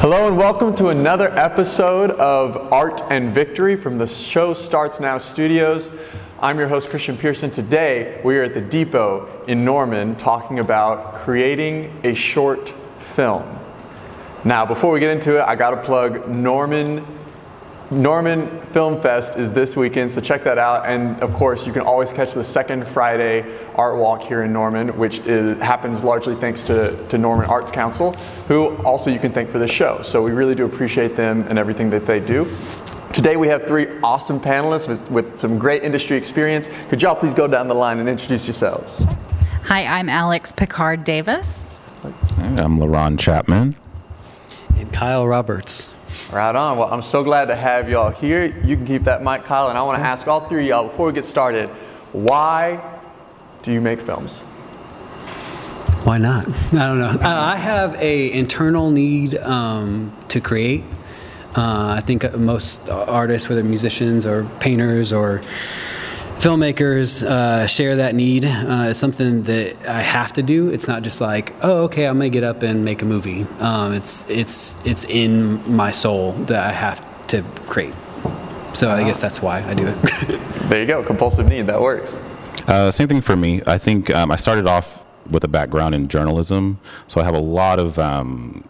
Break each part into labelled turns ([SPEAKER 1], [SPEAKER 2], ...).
[SPEAKER 1] Hello and welcome to another episode of Art and Victory from the Show Starts Now Studios. I'm your host, Christian Pearson. Today, we are at the Depot in Norman talking about creating a short film. Now, before we get into it, I got to plug Norman Norman Film Fest is this weekend, so check that out. And of course, you can always catch the second Friday art walk here in Norman, which is, happens largely thanks to, to Norman Arts Council, who also you can thank for the show. So we really do appreciate them and everything that they do. Today we have three awesome panelists with, with some great industry experience. Could y'all please go down the line and introduce yourselves?
[SPEAKER 2] Hi, I'm Alex Picard Davis.
[SPEAKER 3] I'm LaRon Chapman.
[SPEAKER 4] And Kyle Roberts.
[SPEAKER 1] Right on. Well, I'm so glad to have y'all here. You can keep that mic, Kyle, and I want to ask all three of y'all before we get started why do you make films?
[SPEAKER 4] Why not? I don't know. I have a internal need um, to create. Uh, I think most artists, whether musicians or painters or filmmakers uh, share that need. Uh, it's something that I have to do. It's not just like, oh, okay, I'm gonna get up and make a movie. Um, it's it's it's in my soul that I have to create. So I guess that's why I do it.
[SPEAKER 1] there you go, compulsive need. That works.
[SPEAKER 3] Uh, same thing for me. I think um, I started off with a background in journalism, so I have a lot of um,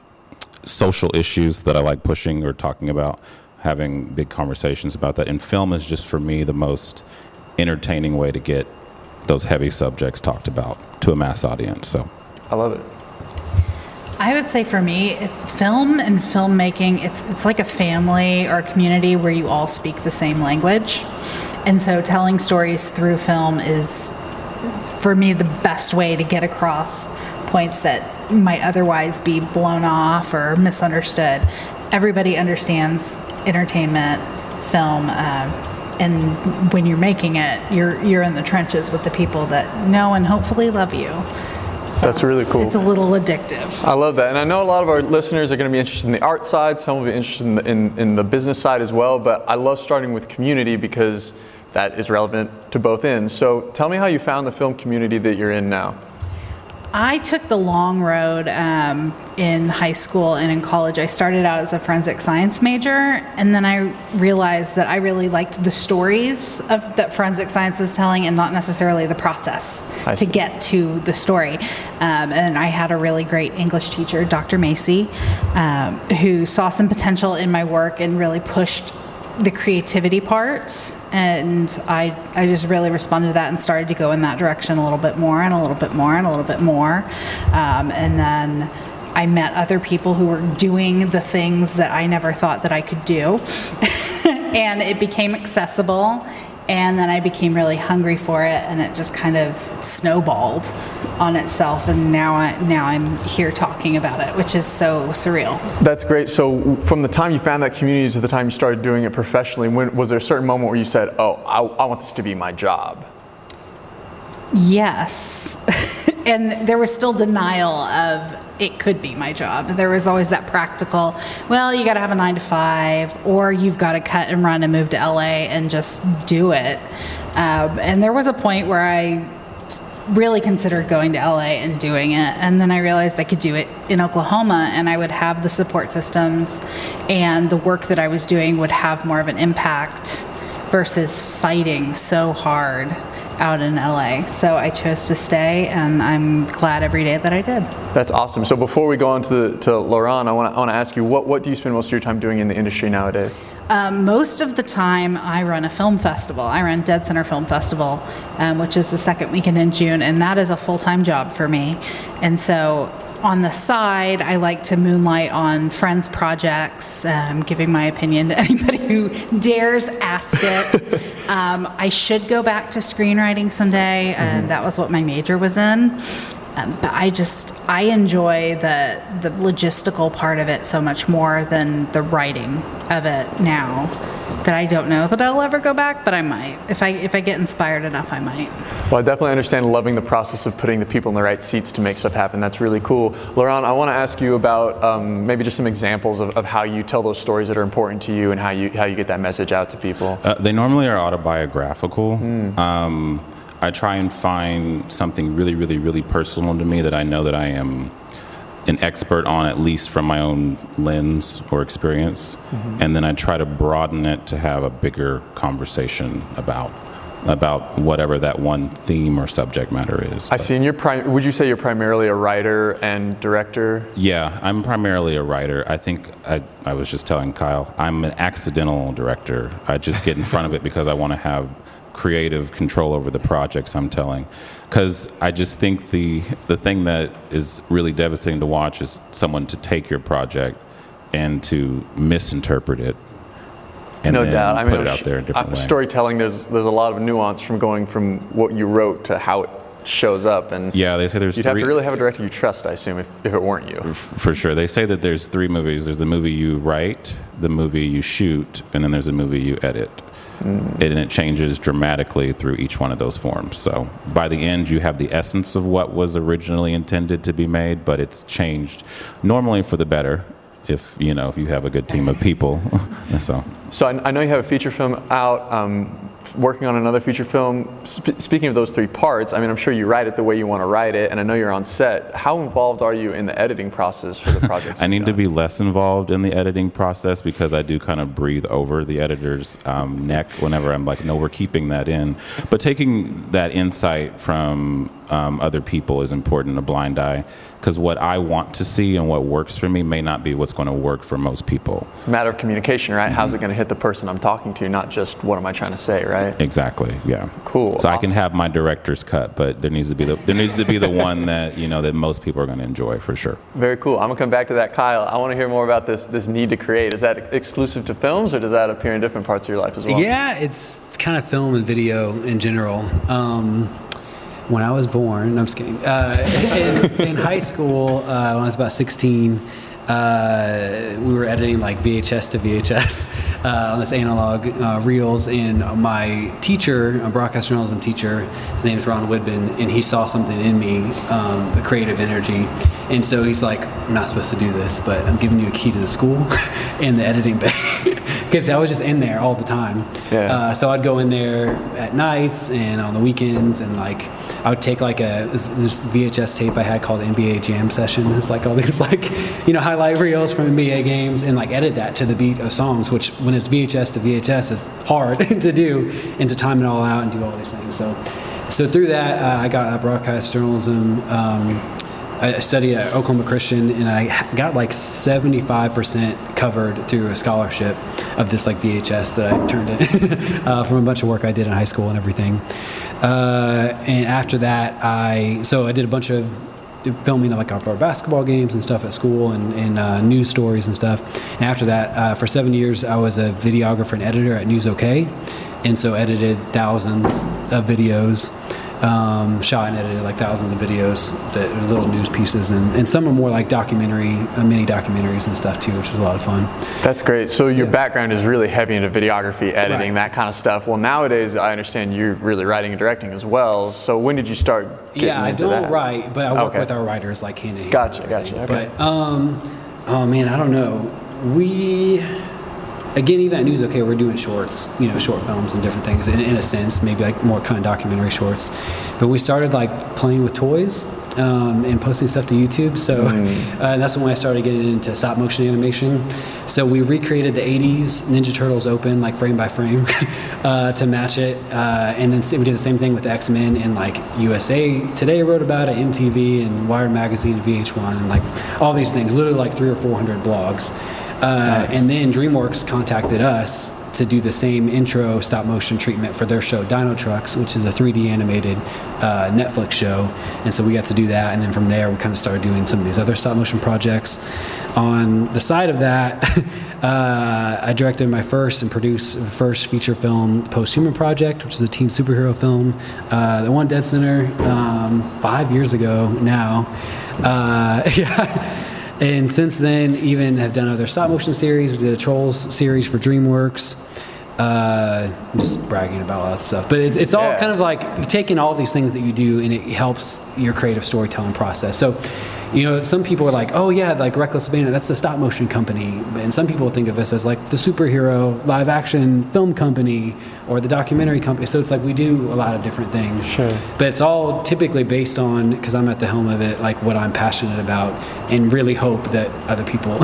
[SPEAKER 3] social issues that I like pushing or talking about, having big conversations about that. And film is just for me the most entertaining way to get those heavy subjects talked about to a mass audience. So
[SPEAKER 1] I love it.
[SPEAKER 2] I would say for me, it, film and filmmaking, it's it's like a family or a community where you all speak the same language. And so telling stories through film is for me the best way to get across points that might otherwise be blown off or misunderstood. Everybody understands entertainment, film, uh, and when you're making it, you're you're in the trenches with the people that know and hopefully love you.
[SPEAKER 1] So That's really cool.
[SPEAKER 2] It's a little addictive.
[SPEAKER 1] I love that. And I know a lot of our listeners are going to be interested in the art side, some will be interested in the, in, in the business side as well, but I love starting with community because that is relevant to both ends. So tell me how you found the film community that you're in now.
[SPEAKER 2] I took the long road um, in high school and in college. I started out as a forensic science major, and then I realized that I really liked the stories of that forensic science was telling, and not necessarily the process to get to the story. Um, and I had a really great English teacher, Dr. Macy, um, who saw some potential in my work and really pushed the creativity part and I, I just really responded to that and started to go in that direction a little bit more and a little bit more and a little bit more. Um, and then i met other people who were doing the things that i never thought that i could do. And it became accessible and then I became really hungry for it, and it just kind of snowballed on itself. And now, I, now I'm here talking about it, which is so surreal.
[SPEAKER 1] That's great. So, from the time you found that community to the time you started doing it professionally, when, was there a certain moment where you said, "Oh, I, I want this to be my job"?
[SPEAKER 2] Yes. and there was still denial of it could be my job. There was always that practical, well, you got to have a nine to five, or you've got to cut and run and move to LA and just do it. Um, and there was a point where I really considered going to LA and doing it. And then I realized I could do it in Oklahoma and I would have the support systems and the work that I was doing would have more of an impact versus fighting so hard out in LA. So I chose to stay, and I'm glad every day that I did.
[SPEAKER 1] That's awesome. So before we go on to, to LaRon, I want to I want to ask you, what, what do you spend most of your time doing in the industry nowadays?
[SPEAKER 2] Um, most of the time, I run a film festival. I run Dead Center Film Festival, um, which is the second weekend in June, and that is a full time job for me. And so on the side, I like to moonlight on friends' projects, um, giving my opinion to anybody who dares ask it. um, I should go back to screenwriting someday. Mm-hmm. that was what my major was in. Um, but I just I enjoy the the logistical part of it so much more than the writing of it now that I don't know that I'll ever go back, but I might. If I if I get inspired enough, I might.
[SPEAKER 1] Well, I definitely understand loving the process of putting the people in the right seats to make stuff happen. That's really cool. LaRon, I want to ask you about um, maybe just some examples of, of, how you tell those stories that are important to you and how you how you get that message out to people.
[SPEAKER 3] Uh, they normally are autobiographical. Mm. Um, I try and find something really, really, really personal to me that I know that I am an expert on at least from my own lens or experience, mm-hmm. and then I try to broaden it to have a bigger conversation about about whatever that one theme or subject matter is.
[SPEAKER 1] I see. And you're prim- would you say you're primarily a writer and director?
[SPEAKER 3] Yeah, I'm primarily a writer. I think I, I was just telling Kyle, I'm an accidental director. I just get in front of it because I want to have creative control over the projects I'm telling. Because I just think the the thing that is really devastating to watch is someone to take your project and to misinterpret it and
[SPEAKER 1] no doubt. I mean,
[SPEAKER 3] put it out there in different
[SPEAKER 1] uh. Storytelling, there's there's a lot of nuance from going from what you wrote to how it shows up, and
[SPEAKER 3] Yeah, they say there's
[SPEAKER 1] you'd have to really have a director you trust, I assume, if, if it weren't you.
[SPEAKER 3] For sure. They say that there's three movies. There's the movie you write, the movie you shoot, and then there's a movie you edit. And it changes dramatically through each one of those forms. So by the end, you have the essence of what was originally intended to be made, but it's changed normally for the better if you know if you have a good team of people. so
[SPEAKER 1] So I, I know you have a feature film out, um, working on another feature film. Sp- speaking of those three parts, I mean, I'm sure you write it the way you want to write it, and I know you're on set. How involved are you in the editing process for the project?
[SPEAKER 3] I need to be less involved in the editing process because I do kind of breathe over the editor's um, neck whenever I'm like, no, we're keeping that in. But taking that insight from um, other people is important, a blind eye, because what I want to see and what works for me may not be what's going to work for most people.
[SPEAKER 1] It's a matter of communication, right? How's
[SPEAKER 3] Mm-hmm.
[SPEAKER 1] it going to hit the person I'm talking to, not just what am I trying to say, right?
[SPEAKER 3] Exactly. Yeah.
[SPEAKER 1] Cool.
[SPEAKER 3] So I can have my director's cut, but there needs to be the there needs to be the one that you know that most people are going to enjoy for sure.
[SPEAKER 1] Very cool. I'm gonna come back to that, Kyle. I want to hear more about this this need to create. Is that exclusive to films, or does that appear in different parts of your life as well?
[SPEAKER 4] Yeah, it's, it's kind of film and video in general. Um, when I was born, no, I'm just kidding. Uh, in, in high school, uh, when I was about 16, uh, we were editing like VHS to VHS uh, on this analog uh, reels, and my teacher, a broadcast journalism teacher, his name is Ron Woodbin, and he saw something in me, um, a creative energy, and so he's like, "I'm not supposed to do this, but I'm giving you a key to the school and the editing bay," because I was just in there all the time.
[SPEAKER 1] Yeah.
[SPEAKER 4] Uh, so I'd go in there at nights and on the weekends, and like I would take like a this, this VHS tape I had called NBA Jam Session. It's like all these like you know highlight reels from NBA games, and like edit that to the beat of songs. Which when it's VHS to VHS is hard to do, and to time it all out and do all these things. So so through that uh, I got a broadcast journalism. Um, I studied at Oklahoma Christian, and I got like 75% covered through a scholarship of this like VHS that I turned in uh, from a bunch of work I did in high school and everything. Uh, and after that, I so I did a bunch of filming like of our basketball games and stuff at school and, and uh, news stories and stuff. And after that, uh, for seven years, I was a videographer and editor at News OK, and so edited thousands of videos um, shot and edited like thousands of videos that are little news pieces and, and some are more like documentary uh, mini documentaries and stuff too which was a lot of fun
[SPEAKER 1] That's great. So your background is really heavy into videography, editing,
[SPEAKER 4] Right.
[SPEAKER 1] that kind of stuff. Well, nowadays I understand you're really writing and directing as well. So when did you start?
[SPEAKER 4] Yeah i don't
[SPEAKER 1] that?
[SPEAKER 4] write but i work
[SPEAKER 1] Okay.
[SPEAKER 4] with our writers like hand in hand
[SPEAKER 1] Gotcha, gotcha, okay.
[SPEAKER 4] but um oh man i don't know we again even at news okay we're doing shorts you know short films and different things in, in a sense maybe like more kind of documentary shorts. But we started like playing with toys um, and posting stuff to youtube. So
[SPEAKER 1] Mm.
[SPEAKER 4] uh, that's when i started getting into stop motion animation. So we recreated the 80s ninja turtles open like frame by frame uh, to match it. Uh, and then we did the same thing with x-men and like usa today wrote about it mtv and wired magazine and vh1 and like all these things literally like three or four hundred blogs uh, and then DreamWorks contacted us to do the same intro stop motion treatment for their show Dinotrux, which is a 3D animated uh, Netflix show. And so we got to do that. And then from there, we kind of started doing some of these other stop motion projects. On the side of that, uh, I directed my first and produced first feature film, Posthuman Project, which is a teen superhero film uh, that won Dead Center um, five years ago now. Uh, yeah. And since then, even have done other stop motion series. We did a Trolls series for DreamWorks. Uh, I'm just bragging about all that stuff, but it's, it's all
[SPEAKER 1] Yeah.
[SPEAKER 4] kind of like taking all these things that you do, and it helps your creative storytelling process. So, You know, some people are like, oh yeah, like Reckless Abandon, that's the stop motion company. And some people think of us as like the superhero live action film company or the documentary company. So it's like we do a lot of different things.
[SPEAKER 1] Sure.
[SPEAKER 4] But it's all typically based on, because I'm at the helm of it, like what I'm passionate about and really hope that other people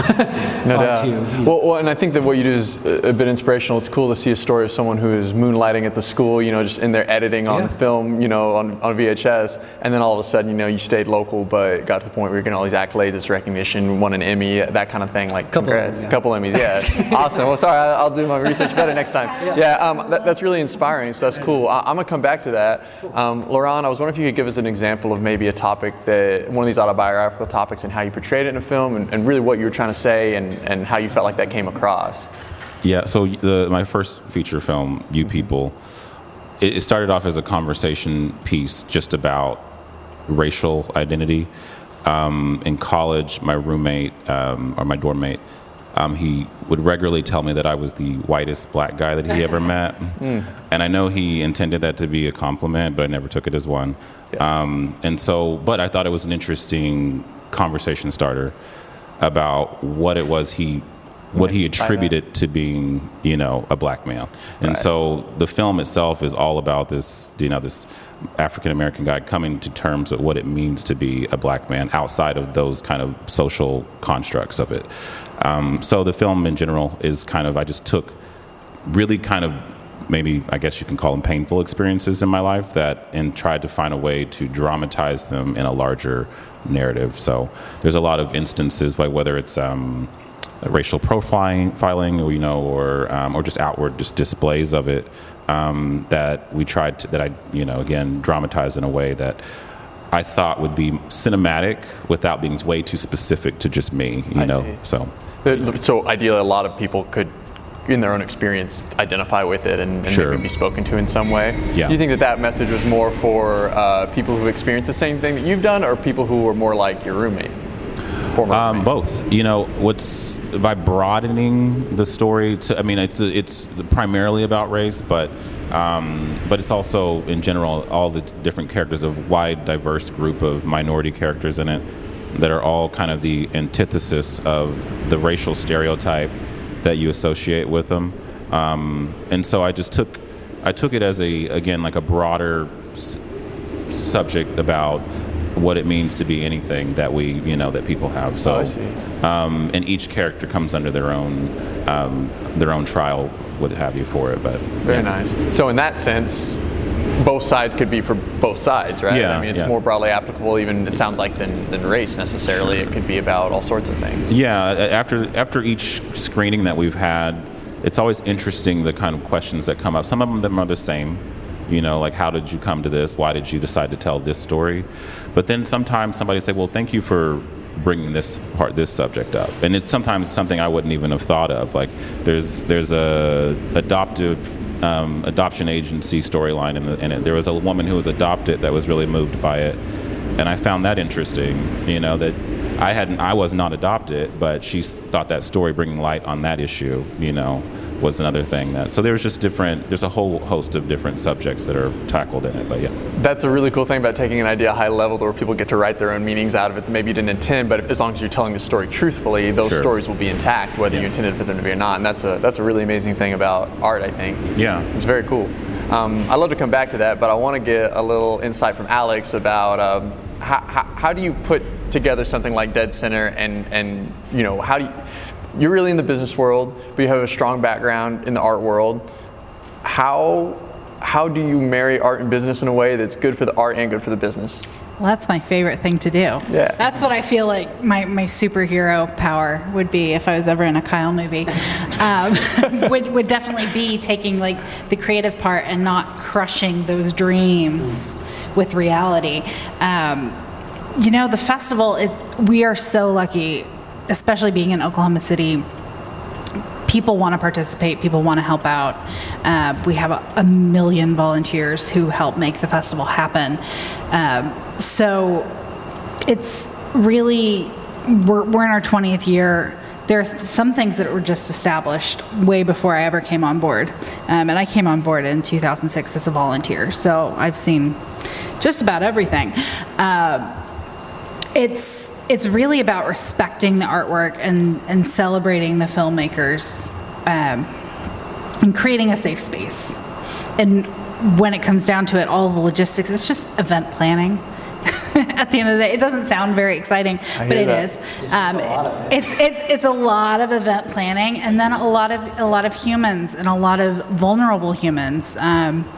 [SPEAKER 1] No
[SPEAKER 4] are
[SPEAKER 1] doubt.
[SPEAKER 4] too.
[SPEAKER 1] Well, well, and I think that what you do is a bit inspirational. It's cool to see a story of someone who is moonlighting at the school, you know, just in there editing on
[SPEAKER 4] Yeah.
[SPEAKER 1] film, you know, on, on VHS, and then all of a sudden, you know, you stayed local, but got to the point where you're getting all these accolades, this recognition, won an Emmy, that kind of thing. Like,
[SPEAKER 4] Couple
[SPEAKER 1] congrats.
[SPEAKER 4] them, yeah.
[SPEAKER 1] couple Emmys, yeah. awesome. Well, sorry, I- I'll do my research better next time. Yeah, um, that, that's really inspiring. So that's cool. I, I'm gonna come back to that. Um, LaRon, I was wondering if you could give us an example of maybe a topic that one of these autobiographical topics and how you portrayed it in a film, and, and really what you were trying to say, and, and how you felt like that came across.
[SPEAKER 3] Yeah, so the, my first feature film, You People, it, it started off as a conversation piece just about racial identity. Um, in college, my roommate um, or my dorm mate, um, he would regularly tell me that I was the whitest black guy that he ever met, and I know he intended that to be a compliment, but I never took it as one. Um, and so, but I thought it was an interesting conversation starter about what it was he what he attributed to being, you know, a black male. And
[SPEAKER 1] Right.
[SPEAKER 3] so the film itself is all about this, you know, this African American guy coming to terms with what it means to be a black man outside of those kind of social constructs of it. Um, so the film in general is kind of, I just took really kind of maybe I guess you can call them painful experiences in my life that and tried to find a way to dramatize them in a larger narrative. So there's a lot of instances by whether it's um, racial profiling, filing, you know, or um, or just outward just displays of it um, that we tried to that I you know again dramatize in a way that. I thought would be cinematic without being way too specific to just me, you
[SPEAKER 1] I
[SPEAKER 3] know.
[SPEAKER 1] see.
[SPEAKER 3] So
[SPEAKER 1] So ideally, a lot of people could, in their own experience, identify with it and, and
[SPEAKER 3] Sure.
[SPEAKER 1] maybe be spoken to in some way.
[SPEAKER 3] Yeah.
[SPEAKER 1] Do you think that that message was more for uh, people who experienced the same thing that you've done, or people who were more like your roommate? Former
[SPEAKER 3] Um, both. You know, what's by broadening the story to. I mean, it's it's primarily about race, but um, but it's also in general all the different characters of wide, diverse group of minority characters in it that are all kind of the antithesis of the racial stereotype that you associate with them. Um, and so I just took I took it as a again like a broader s- subject about what it means to be anything that we you know that people have so
[SPEAKER 1] Oh, I see.
[SPEAKER 3] Um, and each character comes under their own um, their own trial what have you for it but
[SPEAKER 1] Very
[SPEAKER 3] yeah.
[SPEAKER 1] nice. So in that sense, both sides could be for both sides, right?
[SPEAKER 3] Yeah,
[SPEAKER 1] I mean, it's
[SPEAKER 3] yeah.
[SPEAKER 1] more broadly applicable, even it sounds like than, than race necessarily. It could be about all sorts of things.
[SPEAKER 3] Yeah, after after each screening that we've had, it's always interesting the kind of questions that come up. Some of them are the same, you know, like how did you come to this? Why did you decide to tell this story? But then sometimes somebody say, well, thank you for bringing this part, this subject up, and it's sometimes something I wouldn't even have thought of. Like there's there's a adoptive. Um, adoption agency storyline in, in it. There was a woman who was adopted that was really moved by it, and I found that interesting. You know that I hadn't, I was not adopted, but she thought that story bringing light on that issue, you know, was another thing that. So there was just different. There's a whole host of different subjects that are tackled in it. But yeah,
[SPEAKER 1] That's a really cool thing about taking an idea high level to where people get to write their own meanings out of it that maybe you didn't intend, but as long as you're telling the story truthfully, those
[SPEAKER 3] Sure.
[SPEAKER 1] stories will be intact whether you intended for them to be or not. And that's a that's a really amazing thing about art, I think.
[SPEAKER 3] Yeah.
[SPEAKER 1] It's very cool. Um, I'd love to come back to that, but I want to get a little insight from Alex about um, how, how, how do you put together something like Dead Center and, and you know, how do you, you're really in the business world, but you have a strong background in the art world. How, how do you marry art and business in a way that's good for the art and good for the business?
[SPEAKER 2] Well, that's my favorite thing to do.
[SPEAKER 1] Yeah.
[SPEAKER 2] That's what I feel like my, my superhero power would be if I was ever in a Kyle movie. Um, would, would definitely be taking like the creative part and not crushing those dreams with reality. Um, you know, the festival, it, we are so lucky, especially being in Oklahoma City people want to participate, people want to help out. Uh, we have a, a million volunteers who help make the festival happen. Um, so it's really, we're, we're in our 20th year. There are some things that were just established way before I ever came on board. Um, and I came on board in 2006 as a volunteer. So I've seen just about everything. Um, it's it's really about respecting the artwork and, and celebrating the filmmakers um, and creating a safe space. And when it comes down to it, all the logistics, it's just event planning. At the end of the day, it doesn't sound very exciting, but it
[SPEAKER 1] that.
[SPEAKER 2] is. Um, it's it's it's a lot of event planning, and then a lot of a lot of humans and a lot of vulnerable humans. Um,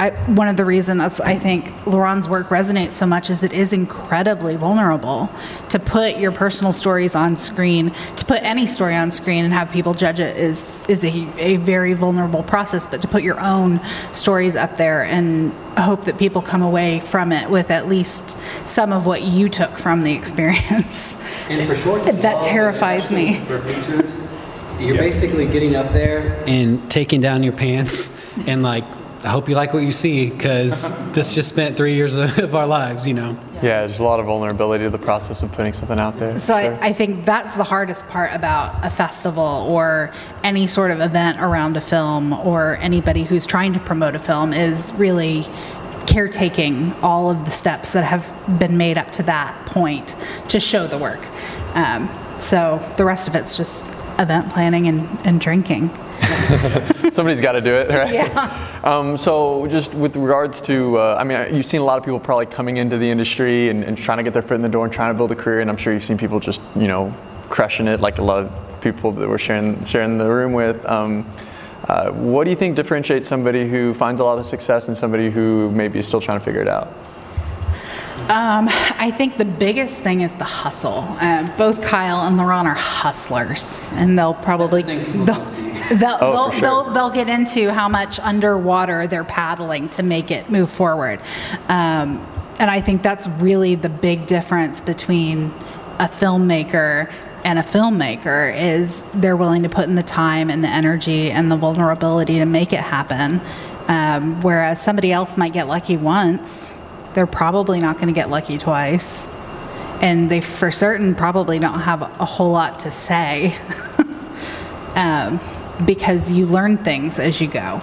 [SPEAKER 2] I, one of the reasons I think LaRon's work resonates so much is it is incredibly vulnerable to put your personal stories on screen, to put any story on screen and have people judge it is is a, a very vulnerable process. But to put your own stories up there and hope that people come away from it with at least some of what you took from the experience.
[SPEAKER 4] And for shorts,
[SPEAKER 2] That terrifies me.
[SPEAKER 4] For features, you're basically getting up there and taking down your pants and like, I hope you like what you see because this just spent three years of, of our lives, you know.
[SPEAKER 1] Yeah, there's a lot of vulnerability to the process of putting something out there.
[SPEAKER 2] So
[SPEAKER 1] Sure.
[SPEAKER 2] I, I think that's the hardest part about a festival or any sort of event around a film or anybody who's trying to promote a film is really caretaking all of the steps that have been made up to that point to show the work. Um, so the rest of it's just event planning and, and drinking.
[SPEAKER 1] Somebody's got to do it, right?
[SPEAKER 2] Yeah.
[SPEAKER 1] Um, so, just with regards to, uh, I mean, you've seen a lot of people probably coming into the industry and, and trying to get their foot in the door and trying to build a career, and I'm sure you've seen people just, you know, crushing it, like a lot of people that we're sharing sharing the room with. Um, uh, what do you think differentiates somebody who finds a lot of success and somebody who maybe is still trying to figure it out?
[SPEAKER 2] I think the biggest thing is the hustle. Uh, both Kyle and LaRon are hustlers, and they'll probably
[SPEAKER 4] the
[SPEAKER 2] they'll, they'll,
[SPEAKER 1] Oh,
[SPEAKER 2] they'll,
[SPEAKER 1] sure.
[SPEAKER 2] they'll, they'll get into how much underwater they're paddling to make it move forward. Um, and I think that's really the big difference between a filmmaker and a filmmaker is they're willing to put in the time and the energy and the vulnerability to make it happen. Um, whereas somebody else might get lucky once, they're probably not going to get lucky twice. And they, for certain, probably don't have a whole lot to say um, because you learn things as you go.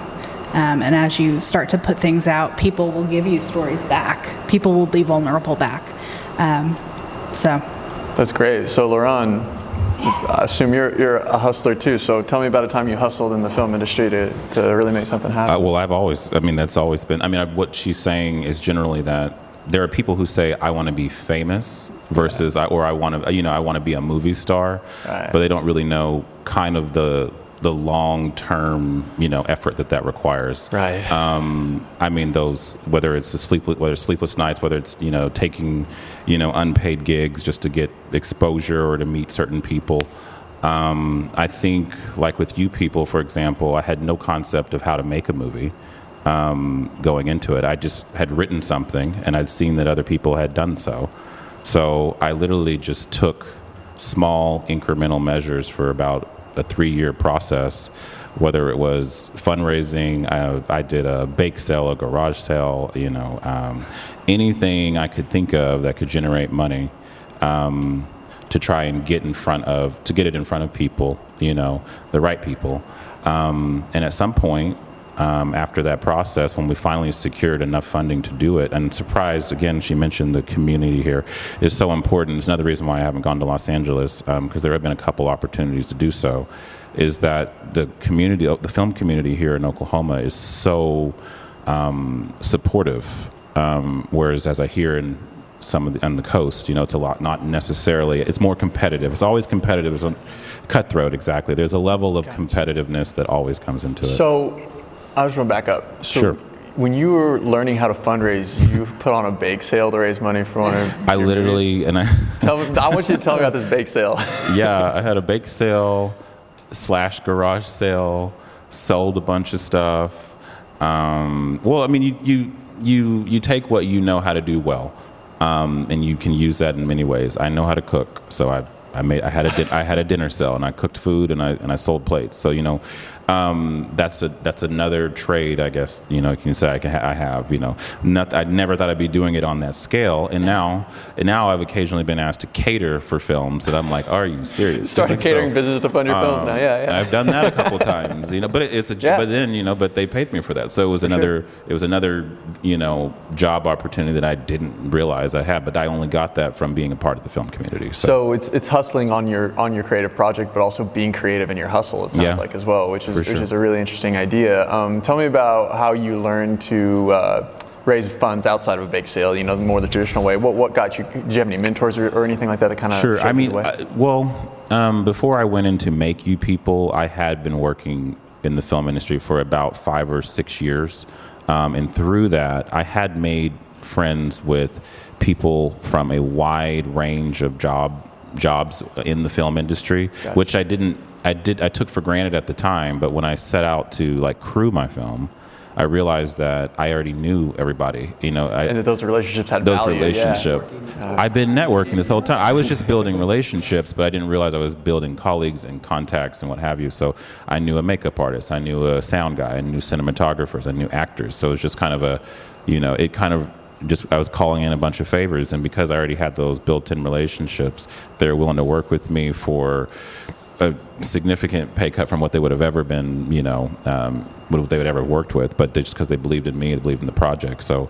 [SPEAKER 2] Um, and as you start to put things out, people will give you stories back. People will be vulnerable back. Um, so,
[SPEAKER 1] That's great. So, LaRon, I assume you're, you're a hustler too. So, tell me about a time you hustled in the film industry to, to really make something happen.
[SPEAKER 3] Uh, well, I've always, I mean, that's always been, I mean, I, what she's saying is generally that there are people who say, I want to be famous versus, I, or I want to, you know, I want to be a movie star,
[SPEAKER 1] Right.
[SPEAKER 3] but they don't really know kind of the, the long term, you know, effort that that requires.
[SPEAKER 1] Right.
[SPEAKER 3] Um, I mean, those whether it's the sleepless, whether it's sleepless nights, whether it's you know taking, you know, unpaid gigs just to get exposure or to meet certain people. Um, I think, like with you people, for example, I had no concept of how to make a movie um, going into it. I just had written something and I'd seen that other people had done so. So I literally just took small incremental measures for about a three year process, whether it was fundraising, I, I did a bake sale, a garage sale, you know, um, anything I could think of that could generate money. Um, to try and get in front of to get it in front of people you know the right people um, and at some point um, after that process when we finally secured enough funding to do it and surprised again she mentioned the community here is so important it's another reason why i haven't gone to los angeles because there have been a couple opportunities to do so is that the community the film community here in oklahoma is so um, supportive um, whereas as i hear in some of the, on the coast. You know, it's a lot, not necessarily, it's more competitive. It's always competitive. It's a cutthroat, exactly. There's a level of competitiveness that always comes into it.
[SPEAKER 1] So, I just want to back up. So,
[SPEAKER 3] Sure.
[SPEAKER 1] when you were learning how to fundraise, you put on a bake sale to raise money for one of
[SPEAKER 3] I literally, and I.
[SPEAKER 1] Tell me, I want you to tell me about this bake sale.
[SPEAKER 3] yeah, I had a bake sale slash garage sale, sold a bunch of stuff. Um, well, I mean, you, you, you, you take what you know how to do well, um, and you can use that in many ways. I know how to cook, so I, I made, I had a, din- I had a dinner sale, and I cooked food, and I, and I sold plates. So you know, um, that's a that's another trade, I guess. You know, you can say I can ha- I have. You know, not I never thought I'd be doing it on that scale, and now and now I've occasionally been asked to cater for films, and I'm like, are you serious?
[SPEAKER 1] Started
[SPEAKER 3] It's like,
[SPEAKER 1] catering business to fund your films
[SPEAKER 3] um,
[SPEAKER 1] now. Yeah, yeah.
[SPEAKER 3] I've done that a couple times, you know. But it, it's a
[SPEAKER 1] Yeah.
[SPEAKER 3] but then you know, but they paid me for that, so it was another it was another you know job opportunity that I didn't realize I had, but I only got that from being a part of the film community. So,
[SPEAKER 1] So it's it's hustling on your on your creative project, but also being creative in your hustle. It sounds
[SPEAKER 3] Yeah.
[SPEAKER 1] like as well, which is
[SPEAKER 3] For
[SPEAKER 1] which
[SPEAKER 3] sure.
[SPEAKER 1] is a really interesting idea. Um, tell me about how you learned to uh, raise funds outside of a bake sale. You know, more the traditional way. What what got you? Did you have any mentors or, or anything like that that kind of
[SPEAKER 3] Sure. I mean, uh, well, um, before I went into Make You People, I had been working in the film industry for about five or six years, um, and through that, I had made friends with people from a wide range of job jobs in the film industry,
[SPEAKER 1] Gotcha.
[SPEAKER 3] which I didn't. I did. I took for granted at the time, but when I set out to like crew my film. I realized that I already knew everybody. You know, I,
[SPEAKER 1] and that those relationships had
[SPEAKER 3] those
[SPEAKER 1] value. yeah.
[SPEAKER 3] relationships. I've been networking this whole time. I was just building relationships, but I didn't realize I was building colleagues and contacts and what have you. So I knew a makeup artist, I knew a sound guy, I knew cinematographers, I knew actors. So it was just kind of a, you know, it kind of just I was calling in a bunch of favors, and because I already had those built-in relationships, they're willing to work with me for a significant pay cut from what they would have ever been, you know, um, what they would ever worked with, but just because they believed in me, they believed in the project. So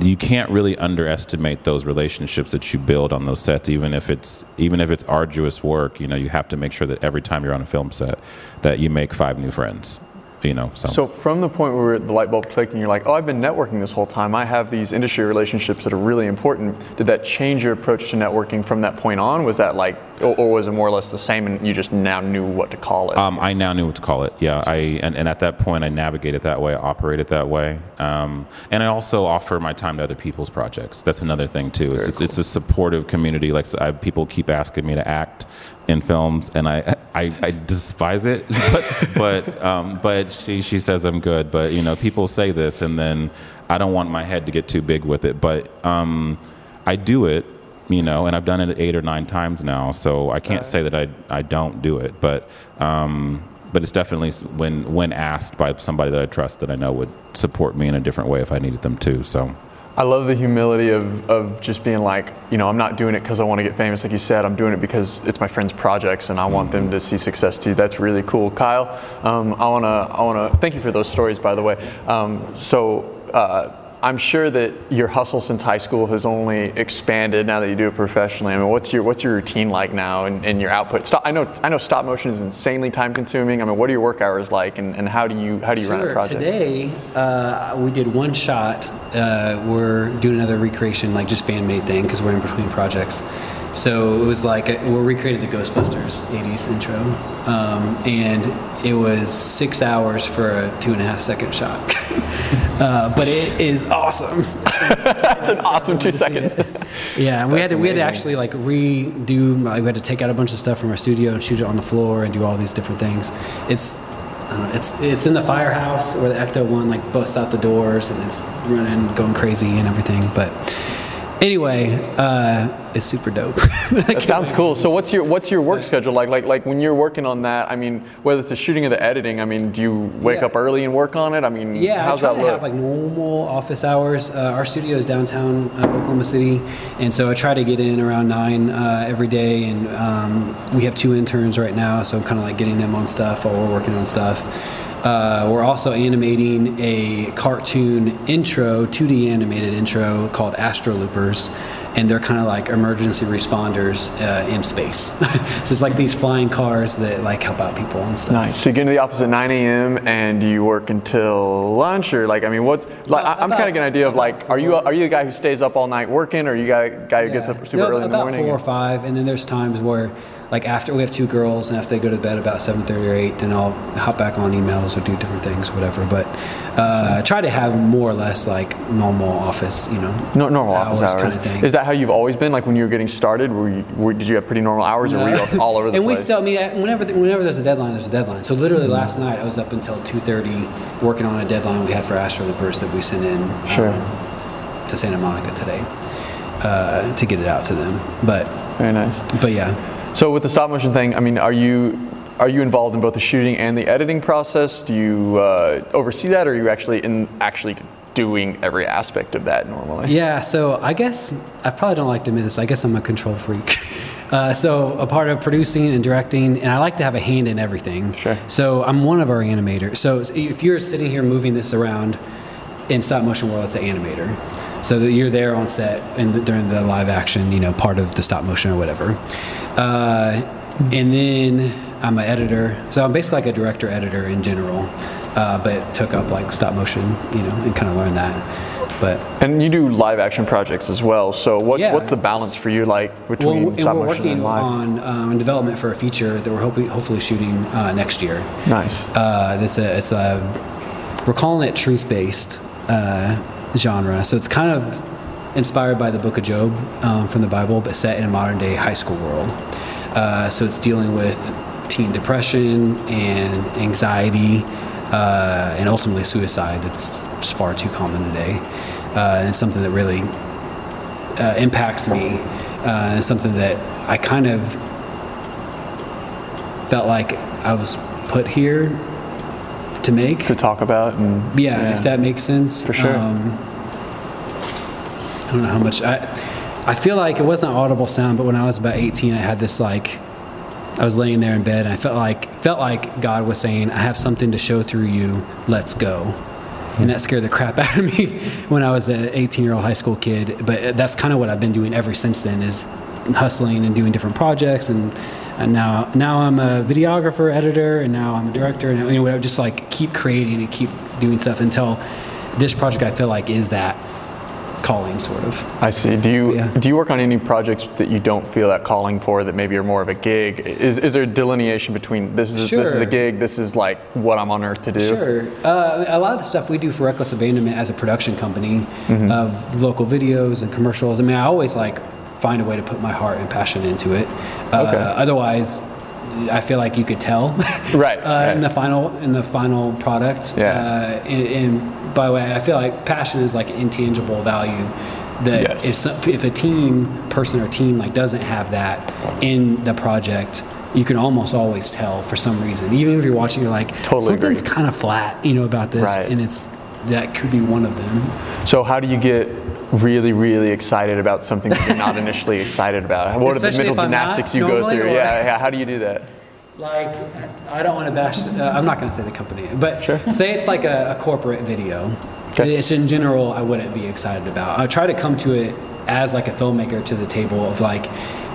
[SPEAKER 3] you can't really underestimate those relationships that you build on those sets, even if it's even if it's arduous work. You know, you have to make sure that every time you're on a film set, that you make five new friends. You know, so,
[SPEAKER 1] So from the point where the light bulb clicked and you're like, oh, I've been networking this whole time. I have these industry relationships that are really important. Did that change your approach to networking from that point on? Was that like, or, or was it more or less the same and you just now knew what to call it?
[SPEAKER 3] Um, I now knew what to call it. Yeah, I and, and at that point I navigated that way, I operated that way, um, and I also offer my time to other people's projects. That's another thing too. It's it's, it's a supportive community. Like I, people keep asking me to act in films, and I I, I despise it, but but um, but she she says I'm good. But you know, people say this, and then I don't want my head to get too big with it. But um, I do it you know, and I've done it eight or nine times now, so I can't say that I I don't do it, but um, but it's definitely when when asked by somebody that I trust that I know would support me in a different way if I needed them to. So
[SPEAKER 1] I love the humility of, of just being like, you know, I'm not doing it because I want to get famous, like you said. I'm doing it because it's my friends' projects and I want them to see success too. That's really cool, Kyle. Um, I wanna I wanna thank you for those stories, by the way. Um, so. Uh, I'm sure that your hustle since high school has only expanded now that you do it professionally. I mean, what's your what's your routine like now and, and your output? Stop, I know I know stop motion is insanely time consuming. I mean, what are your work hours like, and, and how do you how do you run a
[SPEAKER 4] Sure.
[SPEAKER 1] project?
[SPEAKER 4] Today, uh, we did one shot. Uh, we're doing another recreation, like just fan made thing, because we're in between projects. So it was like we recreated the Ghostbusters 80s intro, um, and it was six hours for a two and a half second shot. uh, but it is awesome.
[SPEAKER 1] That's an awesome two seconds.
[SPEAKER 4] Yeah, and we had to we had to actually like redo. Like, we had to take out a bunch of stuff from our studio and shoot it on the floor and do all these different things. It's I don't know, it's it's in the firehouse where the Ecto one like busts out the doors and it's running, going crazy and everything. But anyway, uh, it's super dope.
[SPEAKER 1] That sounds cool. So what's your what's your work schedule like? Like like when you're working on that, I mean, whether it's the shooting or the editing, I mean, do you wake
[SPEAKER 4] Yeah.
[SPEAKER 1] up early and work on it? I mean,
[SPEAKER 4] Yeah,
[SPEAKER 1] how's
[SPEAKER 4] I try
[SPEAKER 1] that
[SPEAKER 4] to
[SPEAKER 1] look?
[SPEAKER 4] have like normal office hours. Uh, our studio is downtown uh, Oklahoma City, and so I try to get in around nine uh, every day. And um, we have two interns right now, so I'm kind of like getting them on stuff while we're working on stuff. Uh, we're also animating a cartoon intro, 2D animated intro called Astro Loopers, and they're kind of like emergency responders uh, in space. so it's like these flying cars that like help out people and stuff.
[SPEAKER 1] Nice. So you get into the office at 9 a.m. and you work until lunch, or like, I mean, what's like? I'm kind of getting an idea of like, are you are you the guy who stays up all night working, or are you guy guy who gets up super
[SPEAKER 4] No,
[SPEAKER 1] early in the morning?
[SPEAKER 4] about four or five, and then there's times where, like after we have two girls, and after they go to bed about 7:30 or 8, then I'll hop back on emails or do different things, whatever. But uh, try to have more or less like normal office, you know,
[SPEAKER 1] No, normal office hours.
[SPEAKER 4] kind of thing.
[SPEAKER 1] Is that how you've always been? Like when you were getting started, were you, were, did you have pretty normal hours, or were you all over the place?
[SPEAKER 4] and we still, I mean, whenever whenever there's a deadline, there's a deadline. So literally last night, I was up until 2:30 working on a deadline we had for Astro Loopers that we sent in
[SPEAKER 1] Sure.
[SPEAKER 4] um, to Santa Monica today uh, to get it out to them. But
[SPEAKER 1] Very nice.
[SPEAKER 4] but yeah.
[SPEAKER 1] So with the stop motion thing, I mean, are you are you involved in both the shooting and the editing process? Do you uh, oversee that, or are you actually in actually doing every aspect of that normally?
[SPEAKER 4] Yeah, so I guess I probably don't like to admit this. I guess I'm a control freak. Uh, so a part of producing and directing, and I like to have a hand in everything.
[SPEAKER 1] Sure.
[SPEAKER 4] So I'm one of our animators. So if you're sitting here moving this around in stop motion world, it's an animator. So that you're there on set and during the live action, you know, part of the stop motion or whatever. Uh, and then I'm an editor. So I'm basically like a director editor in general, uh, but took up like stop motion, you know, and kind of learned that. But
[SPEAKER 1] And you do live action projects as well. So what,
[SPEAKER 4] Yeah.
[SPEAKER 1] what's the balance for you like between
[SPEAKER 4] well, and
[SPEAKER 1] stop
[SPEAKER 4] we're
[SPEAKER 1] motion
[SPEAKER 4] working
[SPEAKER 1] and live?
[SPEAKER 4] on um, development for a feature that we're hoping, hopefully shooting uh, next year.
[SPEAKER 1] nice.
[SPEAKER 4] Uh, this it's a we're calling it truth-based uh, genre. So it's kind of inspired by the Book of Job um, from the Bible, but set in a modern-day high school world. Uh, so it's dealing with teen depression and anxiety, uh, and ultimately suicide. Just far too common today, uh, and something that really uh, impacts me, uh, and something that I kind of felt like I was put here to make.
[SPEAKER 1] to talk about and
[SPEAKER 4] Yeah, if that makes sense.
[SPEAKER 1] For sure.
[SPEAKER 4] Um, I don't know how much I. I feel like it wasn't audible sound, but when I was about 18, I had this like. I was laying there in bed, and I felt like felt like God was saying, "I have something to show through you. Let's go." And that scared the crap out of me when I was an 18 year old high school kid. But that's kind of what I've been doing ever since then is hustling and doing different projects and and now now I'm a videographer, editor, and now I'm a director, and you know, just like keep creating and keep doing stuff until this project I feel like is that calling sort of.
[SPEAKER 1] I see. Do you
[SPEAKER 4] Yeah.
[SPEAKER 1] do you work on any projects that you don't feel that calling for that maybe are more of a gig? Is, is there a delineation between this is this is a gig, this is like what I'm on earth to do?
[SPEAKER 4] Sure. Uh, a lot of the stuff we do for Reckless Abandonment as a production company of local videos and commercials. I mean, I always like find a way to put my heart and passion into it. Uh,
[SPEAKER 1] Okay.
[SPEAKER 4] Otherwise, I feel like you could tell.
[SPEAKER 1] Right,
[SPEAKER 4] uh,
[SPEAKER 1] right.
[SPEAKER 4] In the final in the final product.
[SPEAKER 1] Yeah.
[SPEAKER 4] Uh, and, and by the way, I feel like passion is like an intangible value. That
[SPEAKER 1] Yes.
[SPEAKER 4] if some, if a team person or team like doesn't have that in the project, you can almost always tell for some reason. Even if you're watching, you're like,
[SPEAKER 1] Totally
[SPEAKER 4] something's kind of flat, you know, about this,
[SPEAKER 1] Right.
[SPEAKER 4] and it's that could be one of them.
[SPEAKER 1] So how do you get really, really excited about something that you're not initially excited about? What are the mental
[SPEAKER 4] if I'm not
[SPEAKER 1] gymnastics you go through?
[SPEAKER 4] or-
[SPEAKER 1] Yeah, yeah. How do you do that?
[SPEAKER 4] Like, I don't want to bash. Uh, I'm not going to say the company, but
[SPEAKER 1] Sure.
[SPEAKER 4] say it's like a, a corporate video.
[SPEAKER 1] Okay.
[SPEAKER 4] It's in general, I wouldn't be excited about. I try to come to it as like a filmmaker to the table of like,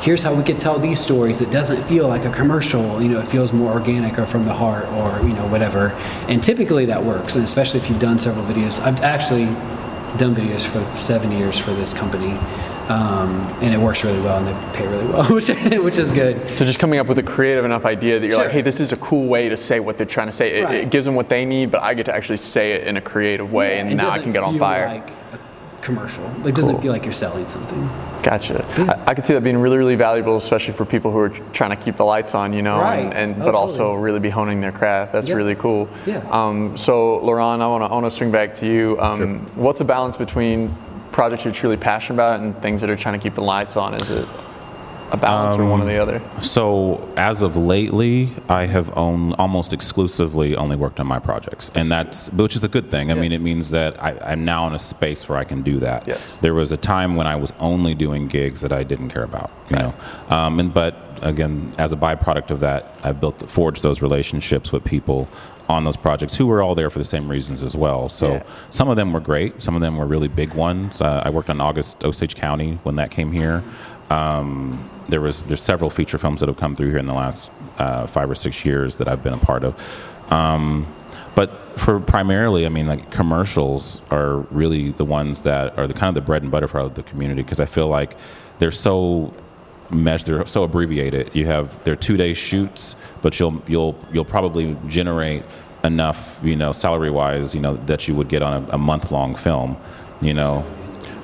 [SPEAKER 4] here's how we could tell these stories that doesn't feel like a commercial. You know, it feels more organic or from the heart or you know whatever. And typically that works, and especially if you've done several videos. I've actually done videos for seven years for this company. Um, and it works really well, and they pay really well, which, which is good.
[SPEAKER 1] So just coming up with a creative enough idea that you're like, hey, this is a cool way to say what they're trying to say. It,
[SPEAKER 4] Right.
[SPEAKER 1] it gives them what they need, but I get to actually say it in a creative way, and now I can get on fire.
[SPEAKER 4] Like a commercial. It doesn't
[SPEAKER 1] Cool.
[SPEAKER 4] feel like you're selling something.
[SPEAKER 1] Gotcha. I, I could see that being really, really valuable, especially for people who are trying to keep the lights on, you know,
[SPEAKER 4] Right.
[SPEAKER 1] and, and
[SPEAKER 4] Oh,
[SPEAKER 1] but also really be honing their craft. That's
[SPEAKER 4] Yep.
[SPEAKER 1] really cool.
[SPEAKER 4] Yeah.
[SPEAKER 1] Um, so, LaRon, I want to I want to swing back to you. Um, What's the balance between projects you're truly passionate about and things that are trying to keep the lights on? Is it a balance or one or the other?
[SPEAKER 3] So as of lately, I have owned almost exclusively only worked on my projects, and that's which is a good thing. I mean, it means that I, I'm now in a space where I can do that.
[SPEAKER 1] Yes.
[SPEAKER 3] There was a time when I was only doing gigs that I didn't care about, you know. Um, and but again, as a byproduct of that, I've built forged those relationships with people on those projects who were all there for the same reasons as well. So
[SPEAKER 1] Yeah.
[SPEAKER 3] some of them were great. Some of them were really big ones. Uh, I worked on August Osage County when that came here. Um, there was there's several feature films that have come through here in the last uh, five or six years that I've been a part of. Um, but for primarily, I mean, like commercials are really the ones that are the kind of the bread and butter for the community because I feel like they're so mesh they're so abbreviated. You have they're two day shoots, but you'll you'll you'll probably generate enough, you know, salary wise, you know, that you would get on a, a month long film, you know.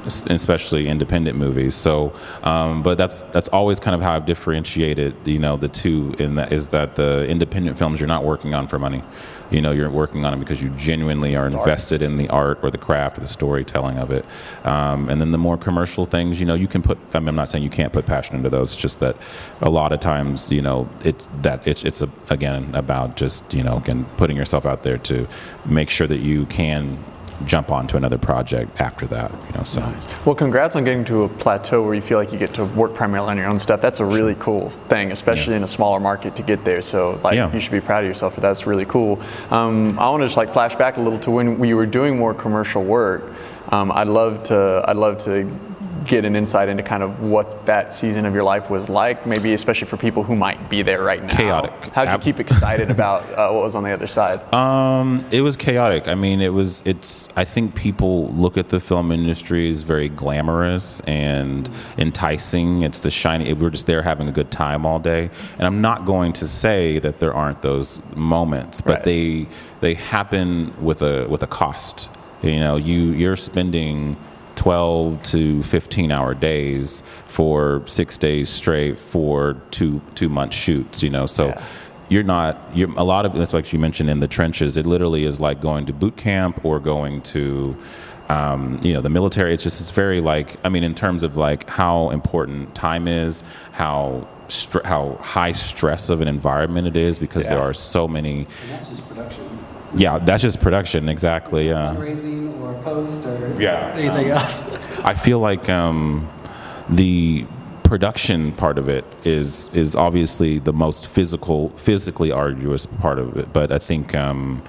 [SPEAKER 3] Es- especially independent movies. So, um, but that's that's always kind of how I've differentiated, you know, the two. In that is that the independent films you're not working on for money. You know, you're working on them because you genuinely are invested in the art or the craft or the storytelling of it. Um, and then the more commercial things, you know, you can put. I mean, I'm not saying you can't put passion into those. It's just that a lot of times, you know, it's that it's it's a, again about just you know again putting yourself out there to make sure that you can jump onto another project after that. You know, so
[SPEAKER 1] Well, congrats on getting to a plateau where you feel like you get to work primarily on your own stuff. That's a really cool thing, especially
[SPEAKER 3] Yeah.
[SPEAKER 1] in a smaller market to get there. So, like,
[SPEAKER 3] Yeah.
[SPEAKER 1] you should be proud of yourself for that. That's really cool. Um, I want to just like flash back a little to when we were doing more commercial work. Um, I'd love to. I'd love to get an insight into kind of what that season of your life was like. Maybe especially for people who might be there right now.
[SPEAKER 3] Chaotic.
[SPEAKER 1] How'd you
[SPEAKER 3] Ab-
[SPEAKER 1] keep excited about uh, what was on the other side?
[SPEAKER 3] Um, it was chaotic. I mean, it was. It's. I think people look at the film industry as very glamorous and enticing. It's the shiny. We're just there having a good time all day. And I'm not going to say that there aren't those moments, but
[SPEAKER 1] Right.
[SPEAKER 3] they they happen with a with a cost. You know, you you're spending 12 to 15 hour days for six days straight for two two month shoots. You know, so
[SPEAKER 1] Yeah.
[SPEAKER 3] you're not you're a lot of that's like you mentioned in the trenches it literally is like going to boot camp or going to um, you know the military it's just it's very like i mean in terms of like how important time is how str- how high stress of an environment it is because there are so many
[SPEAKER 4] that's just production.
[SPEAKER 3] Yeah that's just production exactly yeah
[SPEAKER 4] Fundraising or post or
[SPEAKER 3] Yeah.
[SPEAKER 4] anything else.
[SPEAKER 3] I feel like um, the production part of it is is obviously the most physical, physically arduous part of it. But I think um,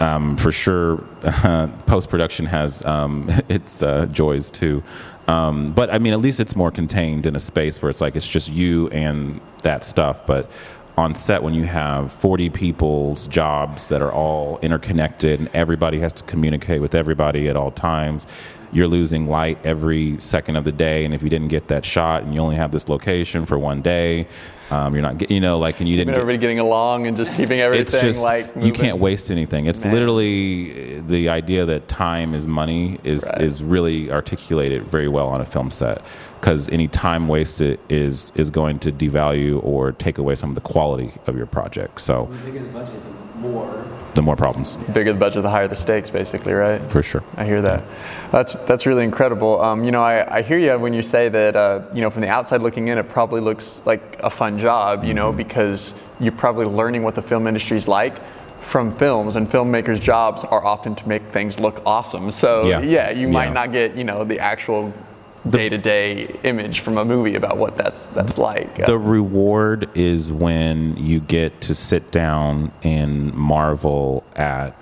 [SPEAKER 3] um, for sure, post production has um, its uh, joys too. Um, but I mean, at least it's more contained in a space where it's like it's just you and that stuff. But on set, when you have 40 people's jobs that are all interconnected and everybody has to communicate with everybody at all times, you're losing light every second of the day. And if you didn't get that shot and you only have this location for one day, um, you're not, get, you know, like, and you didn't.
[SPEAKER 1] Keeping
[SPEAKER 3] get-
[SPEAKER 1] everybody getting along and just keeping everything
[SPEAKER 3] it's just
[SPEAKER 1] like
[SPEAKER 3] you can't waste anything. It's
[SPEAKER 1] Man.
[SPEAKER 3] literally the idea that time is money is
[SPEAKER 1] Right.
[SPEAKER 3] is really articulated very well on a film set because any time wasted is is going to devalue or take away some of the quality of your project. So
[SPEAKER 4] The bigger the budget, the more.
[SPEAKER 3] the more problems
[SPEAKER 1] bigger the budget, the higher the stakes, basically, right?
[SPEAKER 3] for sure.
[SPEAKER 1] I hear that. That's that's really incredible. Um, you know, I, I hear you when you say that. Uh, you know, from the outside looking in, it probably looks like a fun job. You know, because you're probably learning what the film industry is like from films, and filmmakers' jobs are often to make things look awesome. So
[SPEAKER 3] Yeah.
[SPEAKER 1] yeah, you might
[SPEAKER 3] Yeah.
[SPEAKER 1] not get you know the actual day-to-day image from a movie about what that's that's like.
[SPEAKER 3] The reward is when you get to sit down and marvel at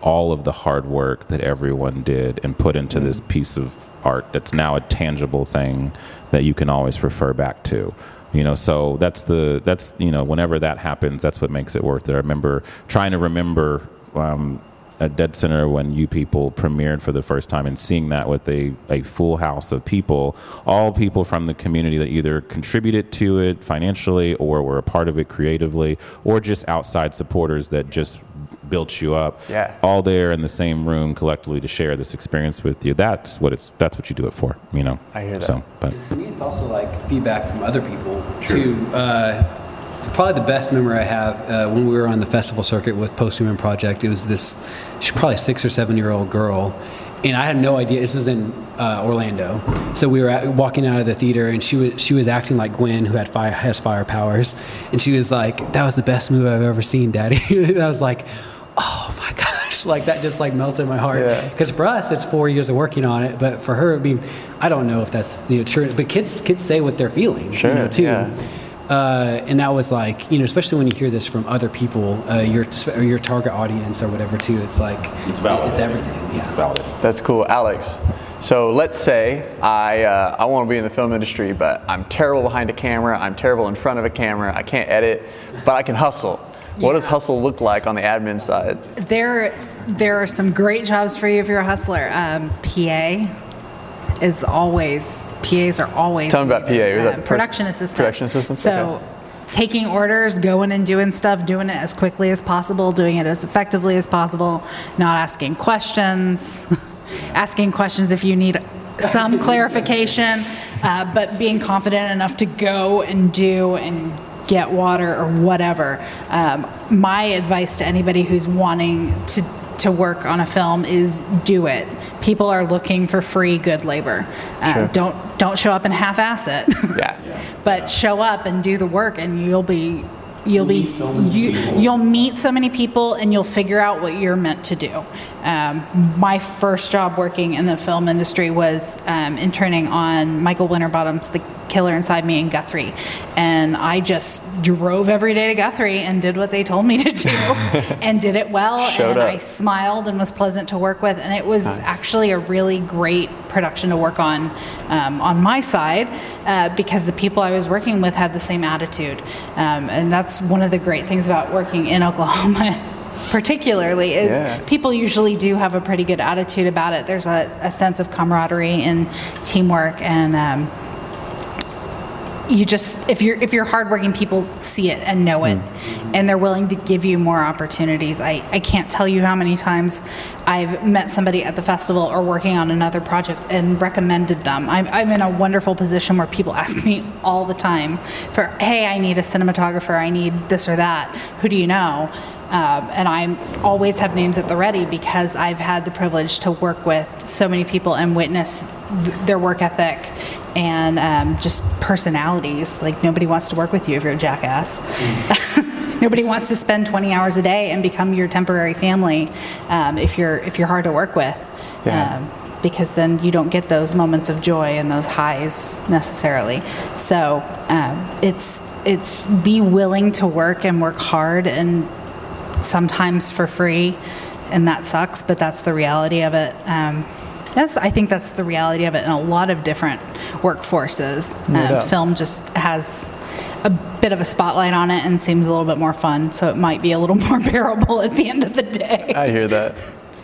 [SPEAKER 3] all of the hard work that everyone did and put into this piece of art that's now a tangible thing that you can always refer back to. You know, so that's the that's you know whenever that happens, that's what makes it worth it. I remember trying to remember um, at Dead Center when you people premiered for the first time and seeing that with a, a full house of people, all people from the community that either contributed to it financially or were a part of it creatively, or just outside supporters that just built you up.
[SPEAKER 1] Yeah.
[SPEAKER 3] All there in the same room collectively to share this experience with you. That's what it's that's what you do it for, you know.
[SPEAKER 1] I hear that.
[SPEAKER 3] So but
[SPEAKER 4] To me, it's also like feedback from other people too. Uh, probably the best memory I have uh, when we were on the festival circuit with Posthuman Project. It was this, she's probably six or seven year old girl, and I had no idea. This is in uh, Orlando, so we were at, walking out of the theater, and she was she was acting like Gwen, who had fire has fire powers, and she was like, "That was the best movie I've ever seen, Daddy." and I was like. Oh my gosh! Like that just like melted my heart.
[SPEAKER 1] Yeah.
[SPEAKER 4] Because for us, it's four years of working on it, but for her, I mean, I don't know if that's you know true. But kids, kids say what they're feeling,
[SPEAKER 1] Sure,
[SPEAKER 4] you know, too.
[SPEAKER 1] yeah.
[SPEAKER 4] Uh, and that was like, you know, especially when you hear this from other people, uh, your or your target audience or whatever, too. It's like
[SPEAKER 3] It's valid.
[SPEAKER 4] It's everything. Yeah.
[SPEAKER 3] it's valid.
[SPEAKER 1] That's cool, Alex. So let's say I uh, I want to be in the film industry, but I'm terrible behind a camera. I'm terrible in front of a camera. I can't edit, but I can hustle. What does hustle look like on the admin side?
[SPEAKER 2] There, there are some great jobs for you if you're a hustler. Um, PA is always PAs are always.
[SPEAKER 1] Tell me about. PA. Is that
[SPEAKER 2] Um,
[SPEAKER 1] pers-
[SPEAKER 2] production assistant.
[SPEAKER 1] production assistants?
[SPEAKER 2] So,
[SPEAKER 1] Okay.
[SPEAKER 2] taking orders, going and doing stuff, doing it as quickly as possible, doing it as effectively as possible, not asking questions, asking questions if you need some clarification, uh, but being confident enough to go and do and get water or whatever. Um, my advice to anybody who's wanting to to work on a film is do it. People are looking for free good labor. Uh,
[SPEAKER 1] Sure.
[SPEAKER 2] Don't don't show up and half-ass it.
[SPEAKER 1] Yeah.
[SPEAKER 2] but show up and do the work, and you'll be you'll be
[SPEAKER 5] Meet so many
[SPEAKER 2] you,
[SPEAKER 5] people.
[SPEAKER 2] you'll meet so many people, and you'll figure out what you're meant to do. Um, my first job working in the film industry was um, interning on Michael Winterbottom's The Killer Inside Me in Guthrie, and I just drove every day to Guthrie and did what they told me to do, and did it well,
[SPEAKER 1] Showed
[SPEAKER 2] and
[SPEAKER 1] up.
[SPEAKER 2] I smiled and was pleasant to work with, and it was actually a really great production to work on um, on my side uh, because the people I was working with had the same attitude, um, and that's one of the great things about working in Oklahoma. Particularly, is
[SPEAKER 1] Yeah.
[SPEAKER 2] people usually do have a pretty good attitude about it. There's a, a sense of camaraderie and teamwork, and um, you just if you're if you're hardworking people see it and know it. And they're willing to give you more opportunities. I, I can't tell you how many times i've met somebody at the festival or working on another project and recommended them. I'm, I'm in a wonderful position where people ask me all the time for hey i need a cinematographer. I need this or that. Who do you know? Um, and I always have names at the ready because I've had the privilege to work with so many people and witness th- their work ethic and um, just personalities. Like nobody wants to work with you if you're a jackass. nobody wants to spend 20 hours a day and become your temporary family um, if you're if you're hard to work with.
[SPEAKER 1] Yeah.
[SPEAKER 2] Um, because then you don't get those moments of joy and those highs necessarily. So um, it's it's be willing to work and work hard and sometimes for free, and that sucks, but that's the reality of it. That's, I think that's the reality of it in a lot of different workforces.
[SPEAKER 1] No
[SPEAKER 2] Um,
[SPEAKER 1] doubt.
[SPEAKER 2] film just has a bit of a spotlight on it and seems a little bit more fun, so it might be a little more bearable at the end of the day.
[SPEAKER 1] I hear that.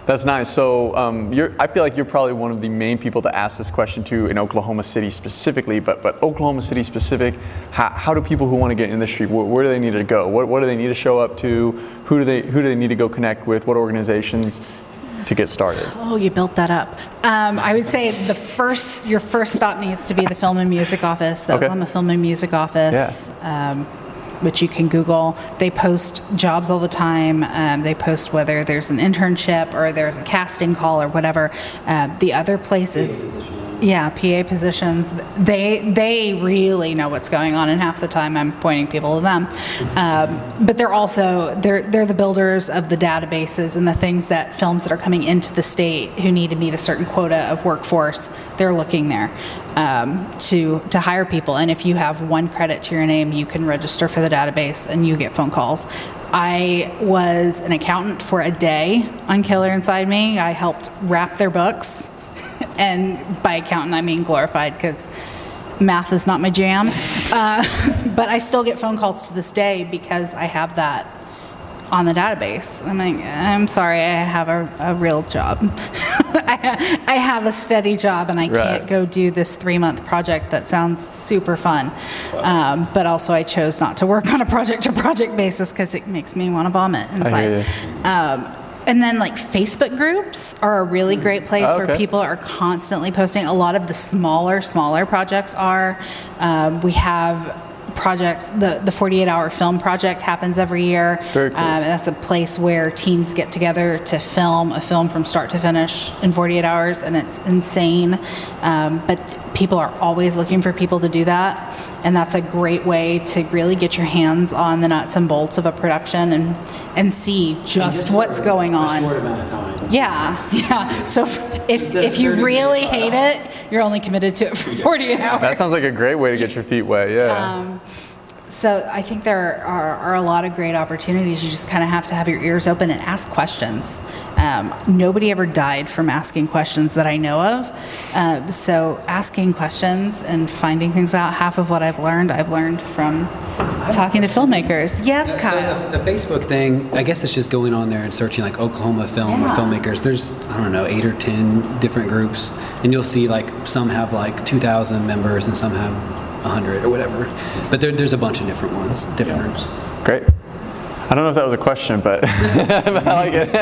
[SPEAKER 1] That's nice. So um, you're, I feel like you're probably one of the main people to ask this question to in Oklahoma City specifically. But but Oklahoma City specific, how, how do people who want to get in the industry, where, where do they need to go? What, what do they need to show up to? Who do they who do they need to go connect with? What organizations to get started?
[SPEAKER 2] Oh, you built that up. Um, I would say the first, your first stop needs to be the Film and Music Office, the
[SPEAKER 1] Okay.
[SPEAKER 2] Oklahoma Film and Music Office, um, which you can Google. They post jobs all the time. Um, they post whether there's an internship or there's a casting call or whatever. Uh, the other places. Yeah, PA positions. They they really know what's going on, and half the time I'm pointing people to them. Um, but they're also they're they're the builders of the databases and the things that films that are coming into the state who need to meet a certain quota of workforce. They're looking there um, to to hire people. And if you have one credit to your name, you can register for the database and you get phone calls. I was an accountant for a day on Killer Inside Me. I helped wrap their books and by accountant I mean glorified because math is not my jam. Uh, but I still get phone calls to this day because I have that on the database. I'm like, I'm sorry, I have a, a real job. I, I have a steady job and I
[SPEAKER 1] Right.
[SPEAKER 2] can't go do this three month project that sounds super fun. Um, but also, I chose not to work on a project to project basis because it makes me want to vomit inside. And then, like, Facebook groups are a really great place
[SPEAKER 1] Oh,
[SPEAKER 2] where people are constantly posting. A lot of the smaller, smaller projects are. Um, we have projects, the, the 48 hour film project happens every year.
[SPEAKER 1] Very cool.
[SPEAKER 2] Um, and that's a place where teams get together to film a film from start to finish in 48 hours, and it's insane. Um, but people are always looking for people to do that, and that's a great way to really get your hands on the nuts and bolts of a production and and see just what's going
[SPEAKER 5] A
[SPEAKER 2] on.
[SPEAKER 5] short amount of time.
[SPEAKER 2] Yeah, yeah. So if if, if you really hate it, you're only committed to it for 48 hours.
[SPEAKER 1] That sounds like a great way to get your feet wet. Yeah.
[SPEAKER 2] Um, So I think there are, are a lot of great opportunities. You just kind of have to have your ears open and ask questions. Um, nobody ever died from asking questions that I know of. Uh, so asking questions and finding things out. Half of what I've learned, I've learned from talking to filmmakers. Yes,
[SPEAKER 4] So
[SPEAKER 2] Kyle.
[SPEAKER 4] the, the Facebook thing, I guess it's just going on there and searching like Oklahoma film or filmmakers. There's I don't know eight or ten different groups, and you'll see like some have like 2,000 members and some have 100 or whatever. But there, there's a bunch of different ones, different groups.
[SPEAKER 1] Great. I don't know if that was a question, but I like it.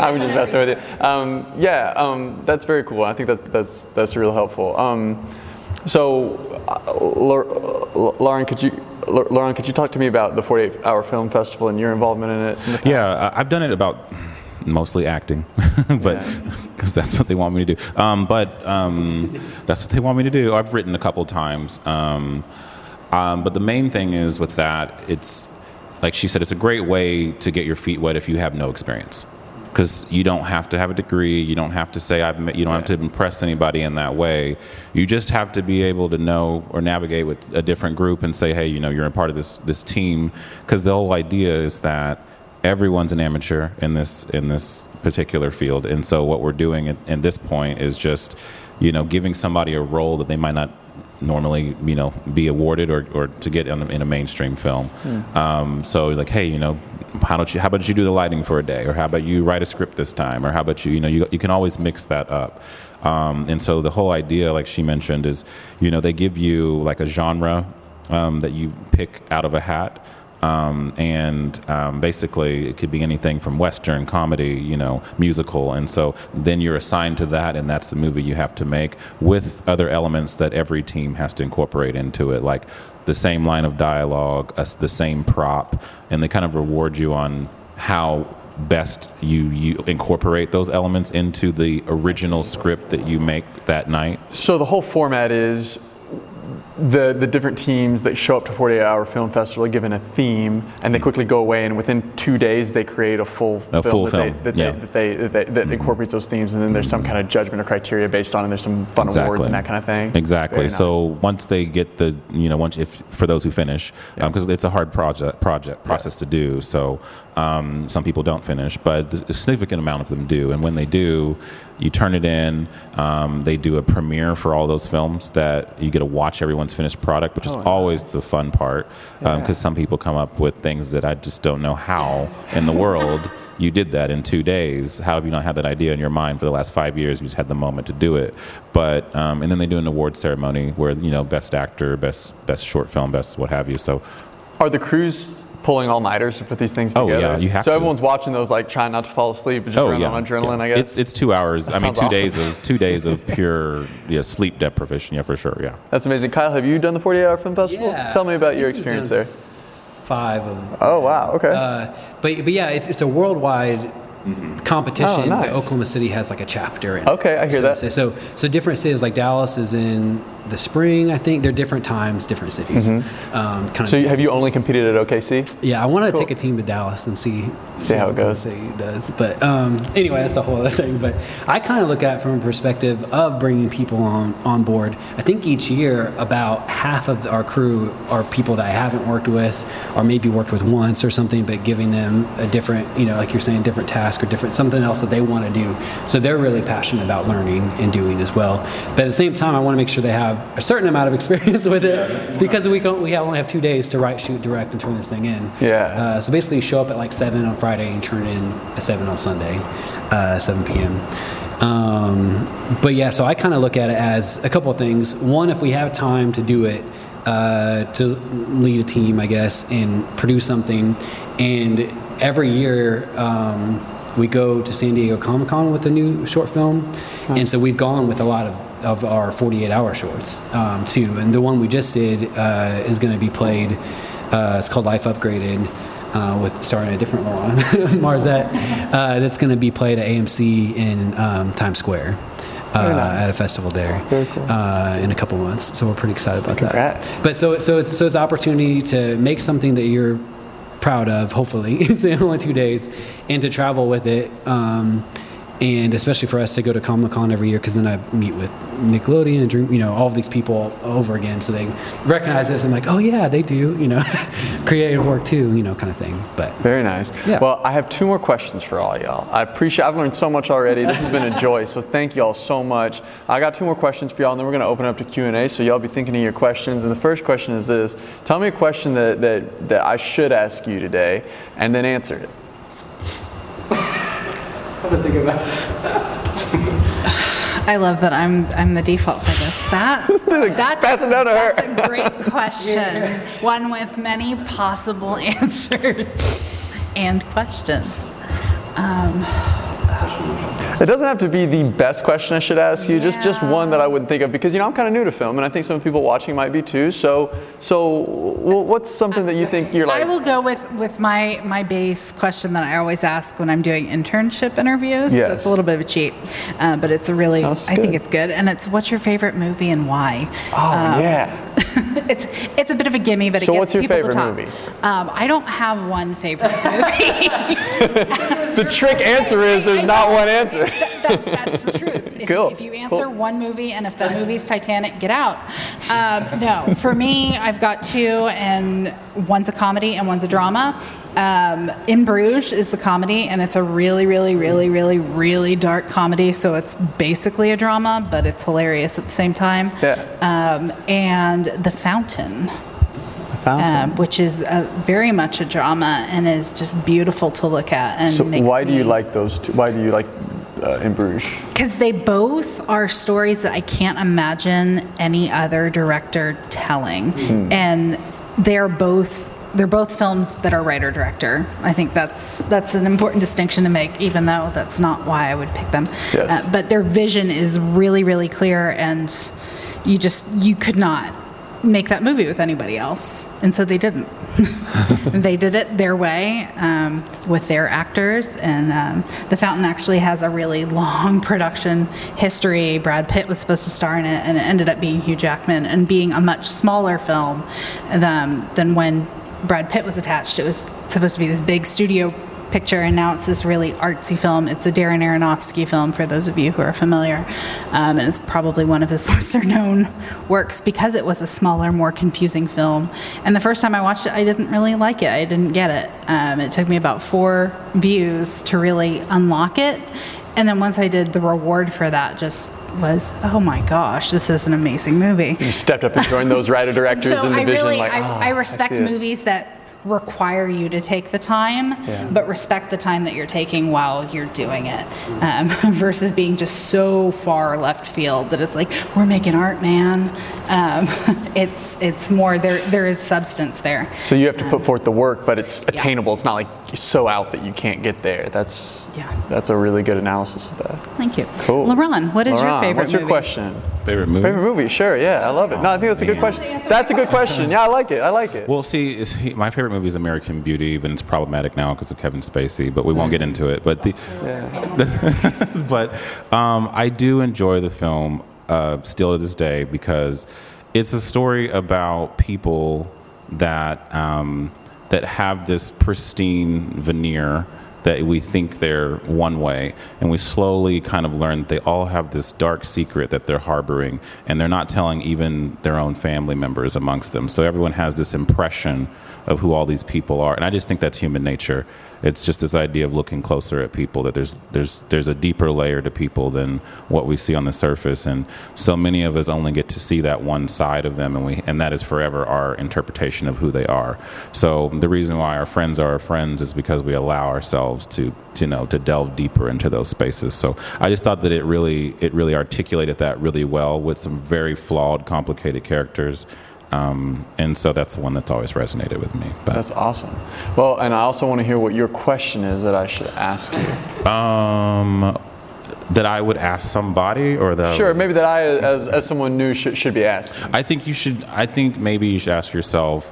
[SPEAKER 1] I'm just messing with you. Um, yeah, um, that's very cool. I think that's that's that's really helpful. Um, so, uh, LaRon, could you LaRon, could you talk to me about the 48 Hour Film Festival and your involvement in it? in the past?
[SPEAKER 3] Yeah, I've done it about mostly acting, but because that's what they want me to do. Um, but um, that's what they want me to do. I've written a couple times. Um, um, but the main thing is with that, it's like she said, it's a great way to get your feet wet if you have no experience. Because you don't have to have a degree, you don't have to say I've, met- you don't have to impress anybody in that way. You just have to be able to know or navigate with a different group and say, hey, you know, you're a part of this this team. Because the whole idea is that everyone's an amateur in this in this particular field, and so what we're doing at, at this point is just, you know, giving somebody a role that they might not normally, you know, be awarded or, or to get in a, in a mainstream film. Um, so like, hey, you know, how don't you? How about you do the lighting for a day, or how about you write a script this time, or how about you? You know, you, you can always mix that up. Um, and so the whole idea, like she mentioned, is you know they give you like a genre um, that you pick out of a hat. Um, and um, basically, it could be anything from Western, comedy, you know, musical. And so then you're assigned to that, and that's the movie you have to make with other elements that every team has to incorporate into it, like the same line of dialogue, us the same prop, and they kind of reward you on how best you, you incorporate those elements into the original script that you make that night.
[SPEAKER 1] So the whole format is the the different teams that show up to 48 Hour Film Festival are given a theme, and they quickly go away, and within two days they create a full
[SPEAKER 3] A
[SPEAKER 1] film
[SPEAKER 3] full
[SPEAKER 1] that,
[SPEAKER 3] film,
[SPEAKER 1] They, that,
[SPEAKER 3] yeah.
[SPEAKER 1] they, that they that, they, that incorporates those themes, and then there's some kind of judgment or criteria based on, it. and there's some fun awards and that kind of thing.
[SPEAKER 3] Exactly.
[SPEAKER 1] Very
[SPEAKER 3] So once they get the, you know, once if for those who finish, because um, it's a hard project project process to do. So um, some people don't finish, but a significant amount of them do. And when they do, you turn it in. Um, they do a premiere for all those films that you get to watch everyone's finished product, which is
[SPEAKER 1] Oh,
[SPEAKER 3] always the fun part. Because some people come up with things that I just don't know how in the world you did that in two days. How have you not had that idea in your mind for the last five years? You just had the moment to do it. But um, and then they do an award ceremony where you know best actor, best best short film, best what have you. So
[SPEAKER 1] Are the crews pulling all nighters to put these things together.
[SPEAKER 3] Oh,
[SPEAKER 1] together?
[SPEAKER 3] yeah, you have
[SPEAKER 1] so
[SPEAKER 3] to.
[SPEAKER 1] everyone's watching those, like trying not to fall asleep, but just running on adrenaline,
[SPEAKER 3] yeah.
[SPEAKER 1] I guess.
[SPEAKER 3] It's it's two hours. I mean, two
[SPEAKER 1] awesome.
[SPEAKER 3] days of two days of pure yeah sleep deprivation. Yeah, for sure. Yeah.
[SPEAKER 1] That's amazing. Kyle, have you done the 48 Hour Film Festival?
[SPEAKER 4] Yeah,
[SPEAKER 1] Tell me about your experience there.
[SPEAKER 4] Five of them.
[SPEAKER 1] Oh wow. Okay.
[SPEAKER 4] Uh, but but yeah, it's, it's a worldwide competition.
[SPEAKER 1] Oh, nice.
[SPEAKER 4] Oklahoma City has like a chapter. In.
[SPEAKER 1] Okay, I hear
[SPEAKER 4] so,
[SPEAKER 1] that.
[SPEAKER 4] So so different cities like Dallas is in the spring. I think they're different times, different cities. Um, kind of.
[SPEAKER 1] Mm-hmm. so have you only competed at OKC?
[SPEAKER 4] yeah, I want to
[SPEAKER 1] Cool.
[SPEAKER 4] take a team to Dallas and see
[SPEAKER 1] See how it goes.
[SPEAKER 4] City does. But um, anyway, that's a whole other thing. But I kind of look at it from a perspective of bringing people on on board. I think each year about half of our crew are people that I haven't worked with, or maybe worked with once or something, but giving them a different, you know, like you're saying, different task or different something else that they want to do. So they're really passionate about learning and doing as well. But at the same time, I want to make sure they have a certain amount of experience with it because we can we only have two days to write, shoot, direct, and turn this thing in.
[SPEAKER 1] Yeah.
[SPEAKER 4] Uh, so basically, you show up at like seven on Friday and turn in at seven on Sunday, uh, seven p.m. Um, but yeah, so I kind of look at it as a couple of things. One, if we have time to do it, uh, to lead a team, I guess, and produce something, and every year. Um, we go to San Diego Comic Con with a new short film, and so we've gone with a lot of, of our 48 hour shorts um, too. And the one we just did uh, is going to be played. Uh, it's called Life Upgraded, uh, with starring a different Laurent Marzette. Uh, that's going to be played at AMC in um, Times Square. Uh,
[SPEAKER 1] nice.
[SPEAKER 4] At a festival there
[SPEAKER 1] cool.
[SPEAKER 4] uh, in a couple months, so we're pretty excited about
[SPEAKER 1] Congrats.
[SPEAKER 4] that. But so so it's so it's an opportunity to make something that you're proud of. Hopefully, it's in only two days, and to travel with it. Um, and especially for us to go to Comic Con every year, because then I meet with Nickelodeon and Dream, you know, all of these people over again, so they recognize this and like, oh yeah, they do, you know, creative work too, you know, kind of thing. But
[SPEAKER 1] Very nice.
[SPEAKER 4] Yeah.
[SPEAKER 1] Well, I have two more questions for all y'all. I appreciate. I've learned so much already. This has been a joy. So thank y'all so much. I got two more questions for y'all, and then we're going to open up to Q and A. So y'all be thinking of your questions. And the first question is this: Tell me a question that that, that I should ask you today, and then answer it.
[SPEAKER 2] I love that I'm I'm the default for this. That that's,
[SPEAKER 1] Pass it down to her.
[SPEAKER 2] that's a great question. One with many possible answers and questions.
[SPEAKER 1] Um, It doesn't have to be the best question I should ask you, just just one that I would think of because you know I'm kind of new to film and I think some people watching might be too. So so what's something that you think you're like
[SPEAKER 2] I will go with, with my, my base question that I always ask when I'm doing internship interviews.
[SPEAKER 1] Yes.
[SPEAKER 2] It's a little bit of a cheat, uh, but it's a really, I think it's good. And it's what's your favorite movie and why?
[SPEAKER 1] Oh yeah.
[SPEAKER 2] it's it's a bit of a gimme, but it
[SPEAKER 1] So
[SPEAKER 2] gets
[SPEAKER 1] what's your
[SPEAKER 2] people
[SPEAKER 1] favorite
[SPEAKER 2] to talk.
[SPEAKER 1] movie?
[SPEAKER 2] Um, I don't have one favorite movie.
[SPEAKER 1] The trick answer is there's not one answer.
[SPEAKER 2] that, that's the truth. If,
[SPEAKER 1] Cool,
[SPEAKER 2] if you answer
[SPEAKER 1] cool.
[SPEAKER 2] one movie and if the movie's Titanic, get out. Um, no, for me, I've got two, and one's a comedy and one's a drama. Um, In Bruges is the comedy, and it's a really, really, really, really, really dark comedy. So it's basically a drama, but it's hilarious at the same time.
[SPEAKER 1] Yeah.
[SPEAKER 2] Um, and The Fountain um, which is a, very much a drama and is just beautiful to look at. And
[SPEAKER 1] So why do you like those two? Why do you like uh, In Bruges?
[SPEAKER 2] Because they both are stories that I can't imagine any other director telling, and they're both they're both films that are writer director. I think that's that's an important distinction to make, even though that's not why I would pick them.
[SPEAKER 1] Yes.
[SPEAKER 2] Uh, but their vision is really really clear, and you just you could not make that movie with anybody else, and so they didn't. they did it their way um, with their actors, and um, The Fountain actually has a really long production history. Brad Pitt was supposed to star in it, and it ended up being Hugh Jackman, and being a much smaller film than, than when Brad Pitt was attached. It was supposed to be this big studio picture, and now it's this really artsy film. It's a Darren Aronofsky film, for those of you who are familiar, um, and it's probably one of his lesser known works because it was a smaller, more confusing film. And the first time I watched it, I didn't really like it. I didn't get it. Um, it took me about four views to really unlock it. And then once I did, the reward for that just was, oh my gosh, this is an amazing movie.
[SPEAKER 1] You stepped up and joined those writer directors
[SPEAKER 2] So
[SPEAKER 1] in the
[SPEAKER 2] I
[SPEAKER 1] vision.
[SPEAKER 2] really,
[SPEAKER 1] like,
[SPEAKER 2] I,
[SPEAKER 1] "Oh,
[SPEAKER 2] I respect
[SPEAKER 1] it."
[SPEAKER 2] movies that require you to take the time,
[SPEAKER 1] Yeah.
[SPEAKER 2] but respect the time that you're taking while you're doing it, um, versus being just so far left field that it's like we're making art, man. Um, it's it's more there. There is substance there.
[SPEAKER 1] So you have to put forth the work, but it's attainable. It's not like so out that you can't get there. That's
[SPEAKER 2] Yeah.
[SPEAKER 1] that's a really good analysis of that.
[SPEAKER 2] Thank you,
[SPEAKER 1] Cool.
[SPEAKER 2] LaRon. What is your favorite
[SPEAKER 1] What's your
[SPEAKER 2] movie?
[SPEAKER 1] question?
[SPEAKER 3] Favorite movie?
[SPEAKER 1] Favorite movie? Sure. Yeah, I love it. No, I think that's a good
[SPEAKER 3] Man.
[SPEAKER 1] question. That's a good question. Yeah, I like it. I like it.
[SPEAKER 3] Well, see, is he, my favorite movie is American Beauty, but it's problematic now because of Kevin Spacey. But we won't get into it. But the, but um, I do enjoy the film uh, still to this day because it's a story about people that um, that have this pristine veneer that we think they're one way, and we slowly kind of learn that they all have this dark secret that they're harboring, and they're not telling even their own family members amongst them. So everyone has this impression of who all these people are, and I just think that's human nature. It's just this idea of looking closer at people that there's there's there's a deeper layer to people than what we see on the surface, and so many of us only get to see that one side of them, and we and that is forever our interpretation of who they are. So the reason why our friends are our friends is because we allow ourselves to you know to delve deeper into those spaces. So I just thought that it really it really articulated that really well with some very flawed, complicated characters. Um, and so that's the one that's always resonated with me. But
[SPEAKER 1] That's awesome. Well, and I also want to hear what your question is that I should ask you.
[SPEAKER 3] Um, that I would ask somebody, or that
[SPEAKER 1] Sure, maybe that I, as, as someone new, should, should be asked.
[SPEAKER 3] I think you should. I think maybe you should ask yourself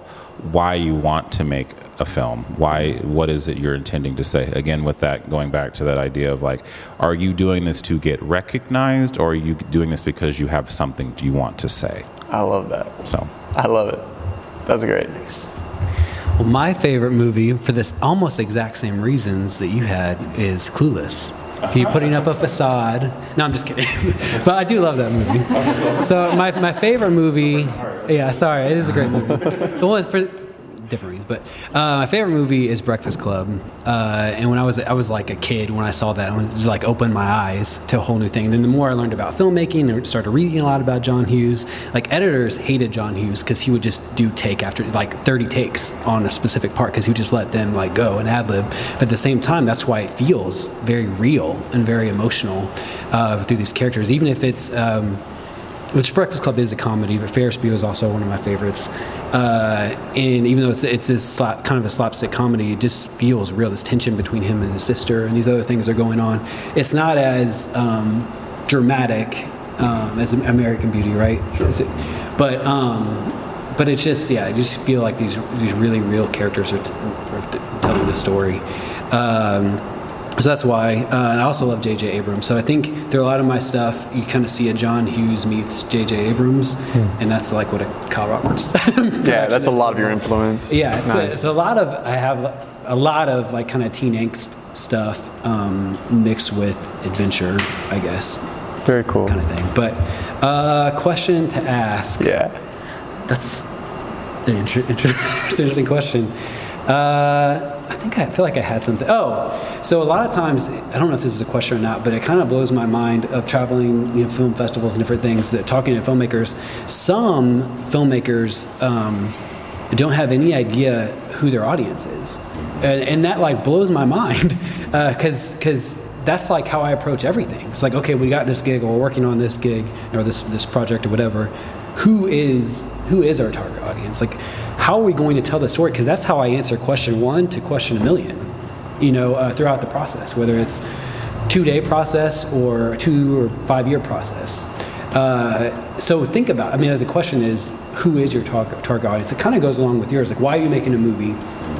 [SPEAKER 3] why you want to make a film. Why? What is it you're intending to say? Again, with that, going back to that idea of like, are you doing this to get recognized, or are you doing this because you have something you want to say?
[SPEAKER 1] I love that.
[SPEAKER 3] So,
[SPEAKER 1] I love it. That's a great.
[SPEAKER 4] Well, my favorite movie for this almost exact same reasons that you had is Clueless. He putting up a facade. No, I'm just kidding. but I do love that movie. So my, my favorite movie, yeah, sorry, it is a great movie. Well, for different reasons. But uh, my favorite movie is Breakfast Club. Uh, and when I was I was like a kid when I saw that, it was like opened my eyes to a whole new thing. And then the more I learned about filmmaking and started reading a lot about John Hughes, like editors hated John Hughes because he would just do take after like 30 takes on a specific part because he would just let them like go and ad lib. But at the same time, that's why it feels very real and very emotional uh, through these characters, even if it's. Um, which Breakfast Club is a comedy, but Ferris Bueller is also one of my favorites. Uh, and even though it's, it's this slap, kind of a slapstick comedy, it just feels real. This tension between him and his sister, and these other things are going on. It's not as um, dramatic um, as American Beauty, right? Sure. But um, but it's just yeah, I just feel like these these really real characters are, t- are t- telling the story. Um, so that's why. Uh, I also love J.J. Abrams. So I think there are a lot of my stuff you kind of see a John Hughes meets J.J. Abrams, hmm. and that's like what a Kyle Roberts.
[SPEAKER 1] yeah, that's a lot of your influence.
[SPEAKER 4] Yeah, it's, nice. a, it's a lot of. I have a lot of like kind of teen angst stuff um, mixed with adventure, I guess.
[SPEAKER 1] Very cool.
[SPEAKER 4] Kind of thing. But uh, question to ask.
[SPEAKER 1] Yeah.
[SPEAKER 4] That's an inter- inter- interesting question. Uh, I think I feel like I had something. Oh, so a lot of times, I don't know if this is a question or not, but it kind of blows my mind of traveling, you know, film festivals and different things, that talking to filmmakers. Some filmmakers um, don't have any idea who their audience is, and, and that like blows my mind because uh, because that's like how I approach everything. It's like, okay, we got this gig, or we're working on this gig, or this this project, or whatever. Who is who is our target audience? Like how are we going to tell the story? Because that's how I answer question one to question a million, you know, uh, throughout the process, whether it's two day process or two or five year process. Uh, so think about. I mean, the question is, who is your target target audience? It kind of goes along with yours. Like, why are you making a movie,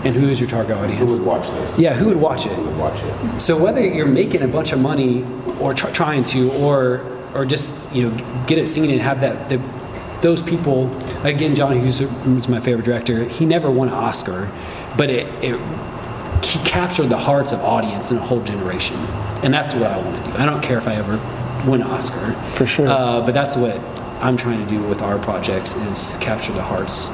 [SPEAKER 4] and who is your target audience?
[SPEAKER 5] Who would watch this?
[SPEAKER 4] Yeah, who would watch it?
[SPEAKER 5] Who would watch it?
[SPEAKER 4] So whether you're making a bunch of money or tr- trying to, or or just you know get it seen and have that the those people, again, John Hughes is my favorite director. He never won an Oscar, but it, it he captured the hearts of audience in a whole generation, and that's what I want to do. I don't care if I ever win an Oscar,
[SPEAKER 1] for sure.
[SPEAKER 4] Uh, but that's what I'm trying to do with our projects is capture the hearts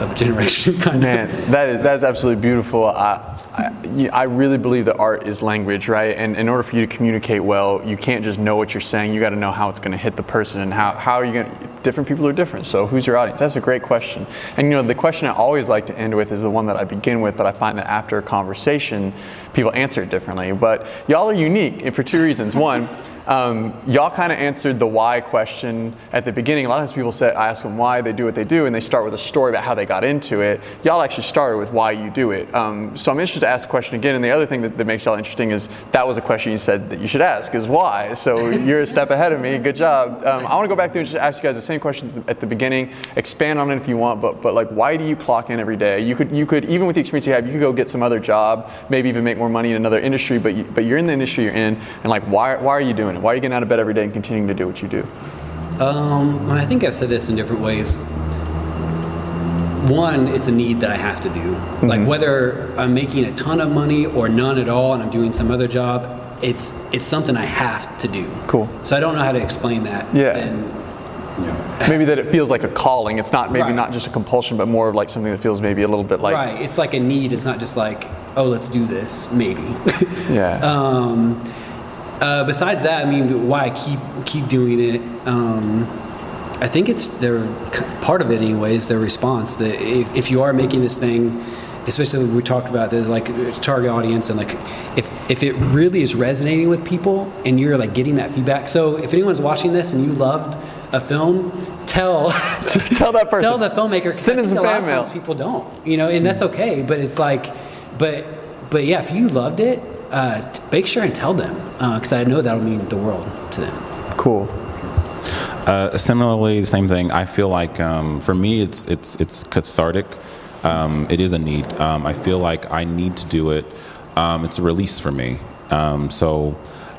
[SPEAKER 4] of a generation. Kind
[SPEAKER 1] Man,
[SPEAKER 4] of.
[SPEAKER 1] that is that is absolutely beautiful. I, I, really believe that art is language, right? And in order for you to communicate well, you can't just know what you're saying. You got to know how it's going to hit the person and how, how are you going to. Different people are different. So, who's your audience? That's a great question. And you know, the question I always like to end with is the one that I begin with, but I find that after a conversation, people answer it differently. But y'all are unique for two reasons. One, um, y'all kind of answered the why question at the beginning. A lot of times people say, I ask them why they do what they do, and they start with a story about how they got into it. Y'all actually started with why you do it. Um, so I'm interested to ask the question again. And the other thing that, that, makes y'all interesting is that was a question you said that you should ask, is why. So you're a step ahead of me. Good job. Um, I want to go back through and just ask you guys the same question at the beginning. Expand on it if you want, but but like, why do you clock in every day? You could you could even with the experience you have, you could go get some other job, maybe even make more money in another industry. But you, but you're in the industry you're in, and like, why why are you doing it? Why are you getting out of bed every day and continuing to do what you do?
[SPEAKER 4] Um, I think I've said this in different ways. One, it's a need that I have to do. Mm-hmm. Like whether I'm making a ton of money or none at all, and I'm doing some other job, it's it's something I have to do.
[SPEAKER 1] Cool.
[SPEAKER 4] So I don't know how to explain that.
[SPEAKER 1] Yeah. And, maybe that it feels like a calling. It's not maybe right. not just a compulsion, but more of like something that feels maybe a little bit like
[SPEAKER 4] right. It's like a need. It's not just like oh, let's do this. Maybe.
[SPEAKER 1] yeah.
[SPEAKER 4] Um, uh, besides that, I mean, why I keep keep doing it. Um, I think it's their part of it, anyways. Their response that if, if you are making this thing, especially we talked about the like target audience and like if if it really is resonating with people and you're like getting that feedback. So if anyone's watching this and you loved a film, tell
[SPEAKER 1] tell that person,
[SPEAKER 4] tell the filmmaker.
[SPEAKER 1] Send in some fan mail.
[SPEAKER 4] People don't, you know, and that's okay. But it's like, but but yeah, if you loved it, uh, make sure and tell them because uh, I know that'll mean the world to them.
[SPEAKER 1] Cool.
[SPEAKER 3] Uh, similarly, the same thing. I feel like um, for me, it's it's it's cathartic. Um, it is a need. Um, I feel like I need to do it. Um, it's a release for me. Um, so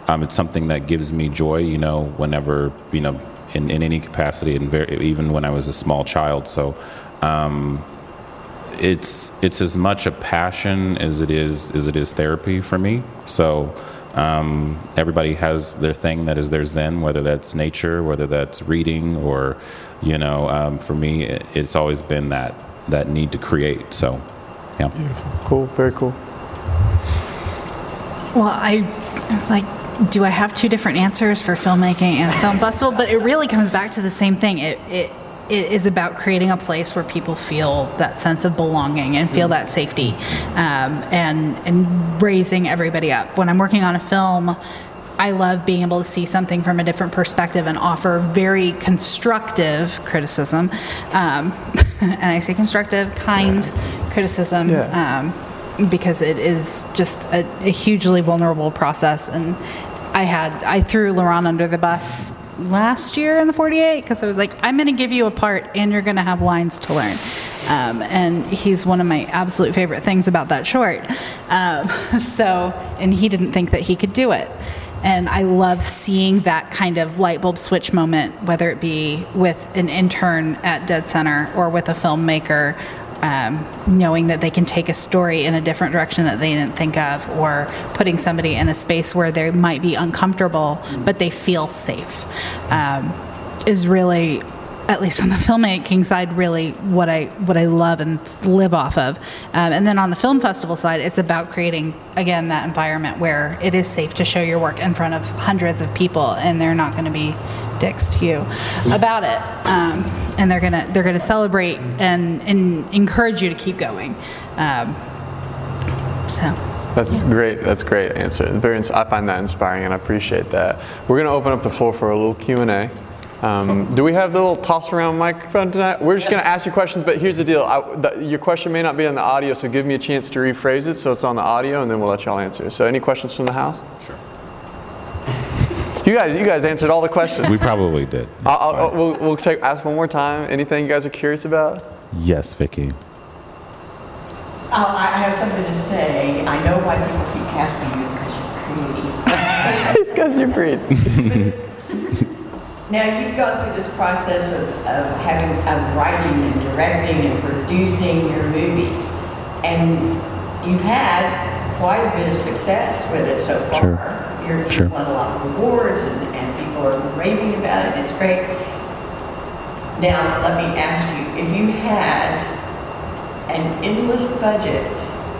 [SPEAKER 3] um, it's something that gives me joy. You know, whenever you know, in, in any capacity, and very, even when I was a small child. So it's it's as much a passion as it is as it is therapy for me. So um, everybody has their thing that is their zen, whether that's nature, whether that's reading, or you know, um, for me, it, it's always been that that need to create. So, yeah.
[SPEAKER 1] Cool, very cool.
[SPEAKER 2] Well, I, I was like, do I have two different answers for filmmaking and film festival? But it really comes back to the same thing. It, it, it is about creating a place where people feel that sense of belonging and feel that safety um, and, and raising everybody up. When I'm working on a film, I love being able to see something from a different perspective and offer very constructive criticism. Um, and I say constructive, kind criticism.
[SPEAKER 1] Yeah.
[SPEAKER 2] Um, because it is just a, a hugely vulnerable process. And I had, I threw LaRon under the bus last year in the 48 because I was like, I'm going to give you a part and you're going to have lines to learn. Um, and he's one of my absolute favorite things about that short. Um, so, and he didn't think that he could do it. And I love seeing that kind of light bulb switch moment, whether it be with an intern at Dead Center or with a filmmaker um, knowing that they can take a story in a different direction that they didn't think of, or putting somebody in a space where they might be uncomfortable but they feel safe, um, is really, at least on the filmmaking side, really what I what I love and live off of. Um, and then on the film festival side, it's about creating again that environment where it is safe to show your work in front of hundreds of people, and they're not going to be dicks to you about it, um, and they're gonna they're gonna celebrate and and encourage you to keep going. Um, so.
[SPEAKER 1] That's great. That's great answer. Very. I find that inspiring, and I appreciate that. We're going to open up the floor for a little Q and A. Um, do we have the little toss around microphone tonight? We're just going to ask you questions, but here's the deal. I, the, your question may not be on the audio, so give me a chance to rephrase it so it's on the audio, and then we'll let y'all answer. So, any questions from the house? Sure. You guys, you guys answered all the questions.
[SPEAKER 3] We probably did.
[SPEAKER 1] I'll, I'll, I'll- we'll, we'll take, ask one more time. Anything you guys are curious about?
[SPEAKER 3] Yes, Vicky.
[SPEAKER 5] Oh, I I have something to say. I know why people keep casting you is because you're pretty.
[SPEAKER 1] It's because you breathe.
[SPEAKER 5] Now, you've gone through this process of, of having, of writing and directing and producing your movie. And you've had quite a bit of success with it so far.
[SPEAKER 3] Sure.
[SPEAKER 5] You're, you've
[SPEAKER 3] Sure.
[SPEAKER 5] won a lot of awards and, and people are raving about it. It's great. Now, let me ask you, if you had an endless budget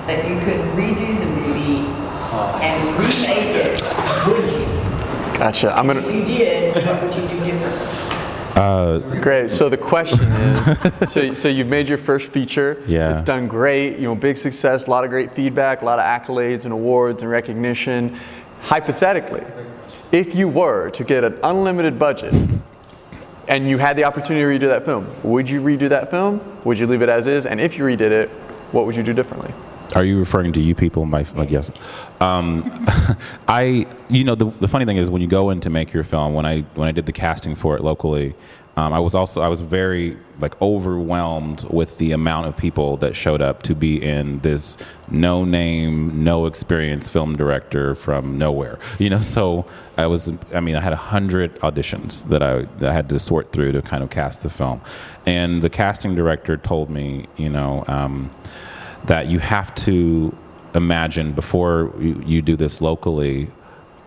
[SPEAKER 5] that you could redo the movie uh, and remake it, would you?
[SPEAKER 1] Gotcha. I'm gonna.
[SPEAKER 5] If you did, what would you do differently?
[SPEAKER 1] Uh, great. So the question is, so, so you've made your first feature.
[SPEAKER 3] Yeah.
[SPEAKER 1] It's done great. You know, big success. A lot of great feedback. A lot of accolades and awards and recognition. Hypothetically, if you were to get an unlimited budget and you had the opportunity to redo that film, would you redo that film? Would you leave it as is? And if you redid it, what would you do differently?
[SPEAKER 3] Are you referring to you people? My like yes. Um, I you know the the funny thing is when you go in to make your film when I when I did the casting for it locally, um, I was also I was very like overwhelmed with the amount of people that showed up to be in this no name, no experience film director from nowhere. You know, so I was I mean I had a hundred auditions that I that I had to sort through to kind of cast the film, and the casting director told me you know. Um, that you have to imagine before you, you do this locally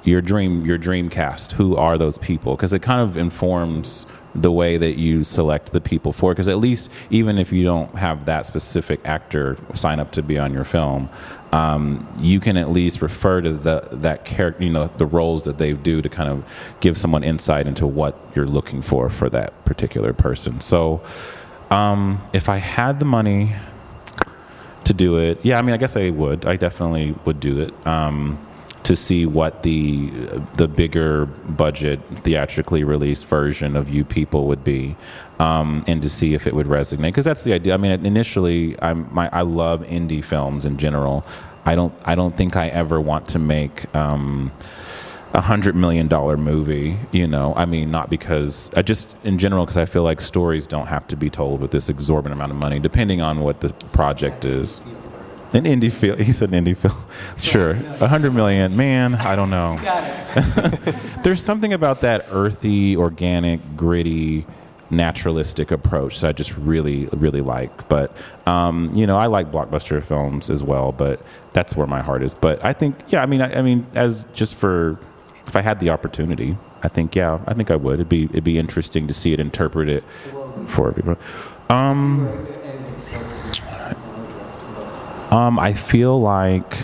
[SPEAKER 3] your dream your dream cast who are those people? Because it kind of informs the way that you select the people for because at least even if you don't have that specific actor sign up to be on your film um, you can at least refer to the that character you know the roles that they do to kind of give someone insight into what you're looking for for that particular person. So um, if i had the money to do it. Yeah, I mean, I guess I would. I definitely would do it um, to see what the the bigger budget theatrically released version of You People would be, um, and to see if it would resonate. Because that's the idea. I mean, initially, I'm my I love indie films in general. I don't I don't think I ever want to make. Um, a hundred million dollar movie, you know. I mean, not because I just in general because I feel like stories don't have to be told with this exorbitant amount of money, depending on what the project is. An indie film. He said an indie film. Sure, a hundred million. Man, I don't know. There's something about that earthy, organic, gritty, naturalistic approach that I just really, really like. But um, you know, I like blockbuster films as well. But that's where my heart is. But I think, yeah, I mean, I, I mean, as just for if I had the opportunity, I think, yeah, I think I would. It'd be it'd be interesting to see it interpreted for people. Um, Um, I feel like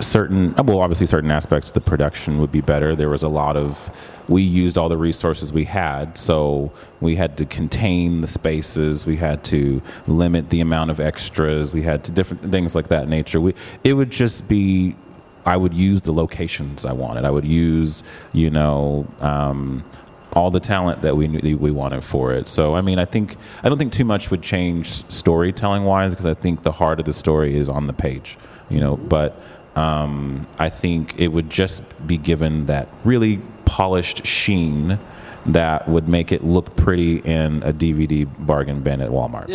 [SPEAKER 3] certain, well, obviously certain aspects of the production would be better. There was a lot of, we used all the resources we had, so we had to contain the spaces, we had to limit the amount of extras, we had to different things like that nature. We, it would just be, I would use the locations I wanted. I would use, you know, um, all the talent that we knew we wanted for it. So I mean, I think I don't think too much would change storytelling wise because I think the heart of the story is on the page, you know. But um, I think it would just be given that really polished sheen that would make it look pretty in a DVD bargain bin at Walmart.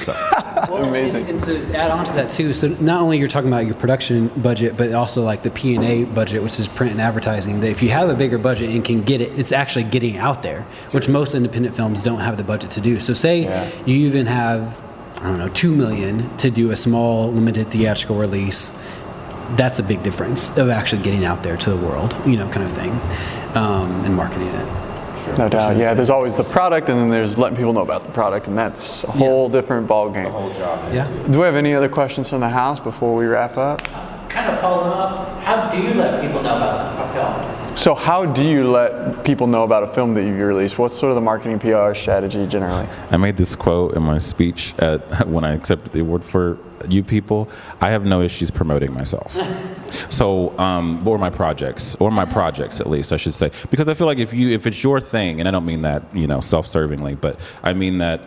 [SPEAKER 3] So.
[SPEAKER 1] Amazing.
[SPEAKER 4] And, and to add on to that too, so not only you're talking about your production budget, but also like the P and A budget, which is print and advertising. That if you have a bigger budget and can get it, it's actually getting out there, which most independent films don't have the budget to do. So say
[SPEAKER 1] Yeah.
[SPEAKER 4] you even have, I don't know, two million to do a small limited theatrical release. That's a big difference of actually getting out there to the world, you know, kind of thing, um, and marketing it.
[SPEAKER 1] No doubt. Yeah, there's always the product, and then there's letting people know about the product, and that's a whole different ballgame.
[SPEAKER 4] Yeah.
[SPEAKER 1] Do we have any other questions from the house before we wrap up?
[SPEAKER 6] Kind of following up, how do you let people know about a film?
[SPEAKER 1] So, how do you let people know about a film that you released? What's sort of the marketing PR strategy generally?
[SPEAKER 3] I made this quote in my speech at, when I accepted the award for You People. I have no issues promoting myself. so, um, or my projects, or my projects at least, I should say, because I feel like if you, if it's your thing, and I don't mean that you know self-servingly, but I mean that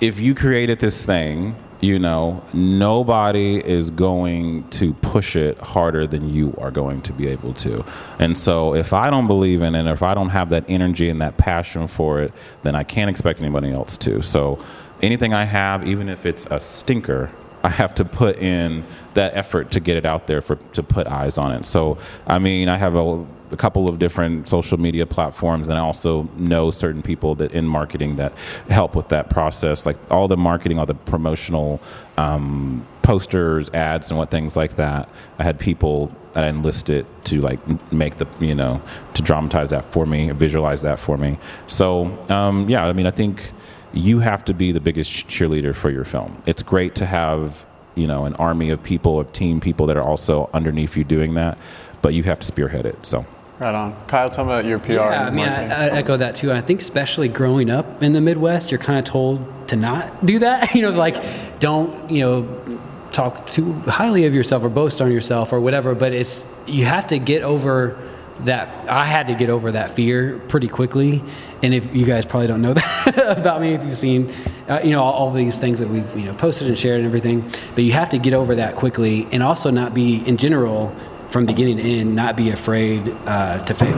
[SPEAKER 3] if you created this thing, you know, nobody is going to push it harder than you are going to be able to. And so if I don't believe in it, or if I don't have that energy and that passion for it, then I can't expect anybody else to. So anything I have, even if it's a stinker, I have to put in that effort to get it out there for to put eyes on it. So I mean, I have a, a couple of different social media platforms, and I also know certain people that in marketing that help with that process, like all the marketing, all the promotional um, posters, ads, and what things like that. I had people that I enlisted to like make the you know to dramatize that for me, visualize that for me. So um, yeah, I mean, I think you have to be the biggest cheerleader for your film. It's great to have, you know, an army of people, of team people that are also underneath you doing that, but you have to spearhead it. So,
[SPEAKER 1] Right on. Kyle, tell me about your PR.
[SPEAKER 4] Yeah, I mean. I, I echo that too. I think especially growing up in the Midwest, you're kind of told to not do that. You know, like don't you know talk too highly of yourself or boast on yourself or whatever. But it's you have to get over that. I had to get over that fear pretty quickly. And if you guys probably don't know that about me, if you've seen, uh, you know, all, all these things that we've you know posted and shared and everything, but you have to get over that quickly, and also not be in general from beginning to end, not be afraid uh, to fail.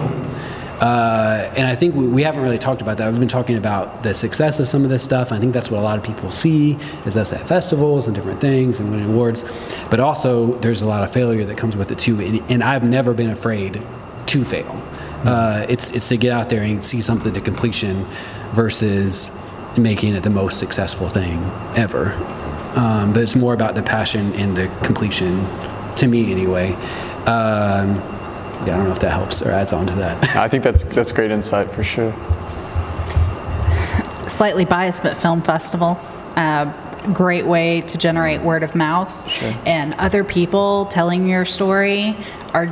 [SPEAKER 4] Uh, and I think we, we haven't really talked about that. I've been talking about the success of some of this stuff. I think that's what a lot of people see is us at festivals and different things and winning awards. But also, there's a lot of failure that comes with it too. And, and I've never been afraid to fail. Uh, it's it's to get out there and see something to completion versus making it the most successful thing ever. Um, but it's more about the passion and the completion, to me anyway. Um, yeah, I don't know if that helps or adds on to that.
[SPEAKER 1] I think that's that's great insight for sure.
[SPEAKER 2] slightly biased, but film festivals. Uh, great way to generate word of mouth. And other people telling your story are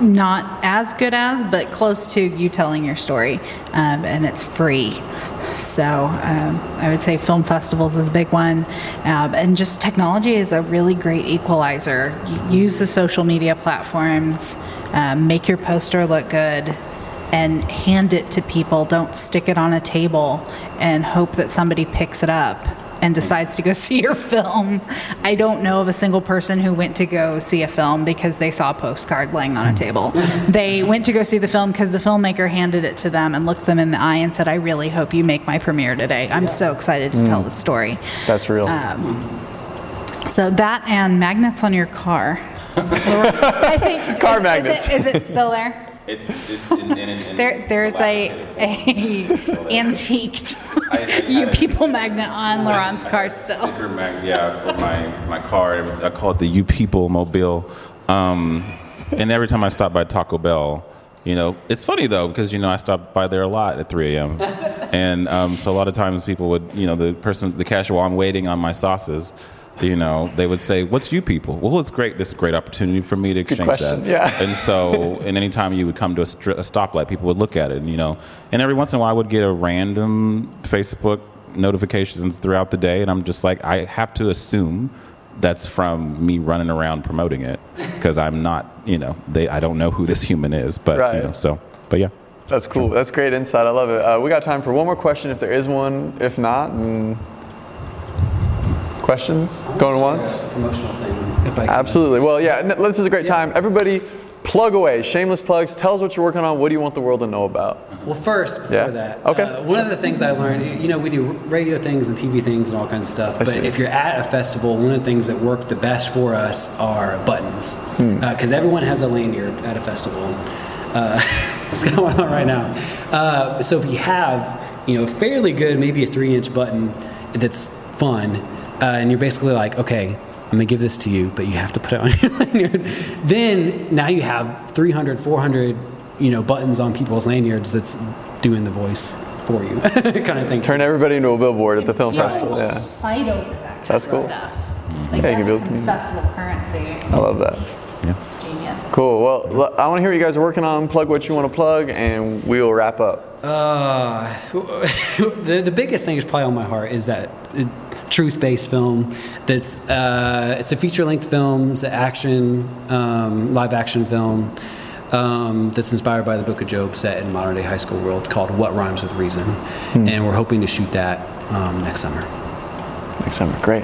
[SPEAKER 2] not as good as, but close to you telling your story. Um, and it's free. So um, I would say film festivals is a big one. Um, and just technology is a really great equalizer. Use the social media platforms, um, make your poster look good and hand it to people. Don't stick it on a table and hope that somebody picks it up and decides to go see your film. I don't know of a single person who went to go see a film because they saw a postcard laying on a hmm. table. they went to go see the film because the filmmaker handed it to them and looked them in the eye and said, I really hope you make my premiere today. I'm so excited to tell hmm. the story.
[SPEAKER 1] That's real.
[SPEAKER 2] Um, so that and magnets on your car. I think
[SPEAKER 1] Car
[SPEAKER 2] is- is it- Is it still there?
[SPEAKER 3] It's, it's in, in, in
[SPEAKER 2] There, there's a, a antiqued you people magnet on LaRon's car still.
[SPEAKER 3] sticker mag, yeah, for my, my car. I call it the You People Mobile. Um, and every time I stop by Taco Bell, you know, it's funny though because you know I stop by there a lot at 3 a.m. and um, so a lot of times people would, you know, the person, the cashier, while I'm waiting on my sauces, You know, they would say, "What's you people?" Well, it's great. This is a great opportunity for me to exchange that.
[SPEAKER 1] yeah.
[SPEAKER 3] And so, and anytime you would come to a, str- a stoplight, people would look at it, and you know, and every once in a while, I would get a random Facebook notifications throughout the day, and I'm just like, I have to assume that's from me running around promoting it because I'm not, you know, they I don't know who this human is, but
[SPEAKER 1] Right.
[SPEAKER 3] you know, so, but yeah.
[SPEAKER 1] That's cool. That's great insight. I love it. Uh, we got time for one more question if there is one. If not, questions? Going once?
[SPEAKER 4] Promotional thing. If I.
[SPEAKER 1] Absolutely. Well, yeah, this is a great time. Everybody, plug away. Shameless plugs. Tell us what you're working on. What do you want the world to know about?
[SPEAKER 4] Well, first, before
[SPEAKER 1] Yeah.
[SPEAKER 4] that,
[SPEAKER 1] Okay.
[SPEAKER 4] uh, one of the things I learned, you know, we do radio things and TV things and all kinds of stuff.
[SPEAKER 1] I
[SPEAKER 4] but
[SPEAKER 1] see.
[SPEAKER 4] if you're at a festival, one of the things that work the best for us are buttons,
[SPEAKER 1] Hmm.
[SPEAKER 4] because everyone has a lanyard at a festival. Uh, it's on right now. Uh, so if you have, you know, fairly good, maybe a three-inch button that's fun, uh, and you're basically like, okay. I'm gonna give this to you, but you have to put it on your lanyard. Then now you have 300, 400, you know, buttons on people's lanyards that's doing the voice for you, kind of thing.
[SPEAKER 1] Turn everybody into a billboard at the film
[SPEAKER 2] People
[SPEAKER 1] festival. Yeah.
[SPEAKER 2] Fight over that kind
[SPEAKER 1] That's
[SPEAKER 2] of
[SPEAKER 1] cool.
[SPEAKER 2] stuff.
[SPEAKER 1] Yeah,
[SPEAKER 2] Like
[SPEAKER 1] you
[SPEAKER 2] that
[SPEAKER 1] can build
[SPEAKER 2] becomes festival currency.
[SPEAKER 1] I love that. Cool. Well, I want to hear what you guys are working on. Plug what you want to plug, and we will wrap up.
[SPEAKER 4] Uh, the, the biggest thing is probably on my heart is that uh, truth-based film. That's uh, it's a feature-length film. It's an action, um, live-action film um, that's inspired by the Book of Job, set in modern-day high school world, called "What Rhymes with Reason," and we're hoping to shoot that um, next summer.
[SPEAKER 1] Next summer. Great.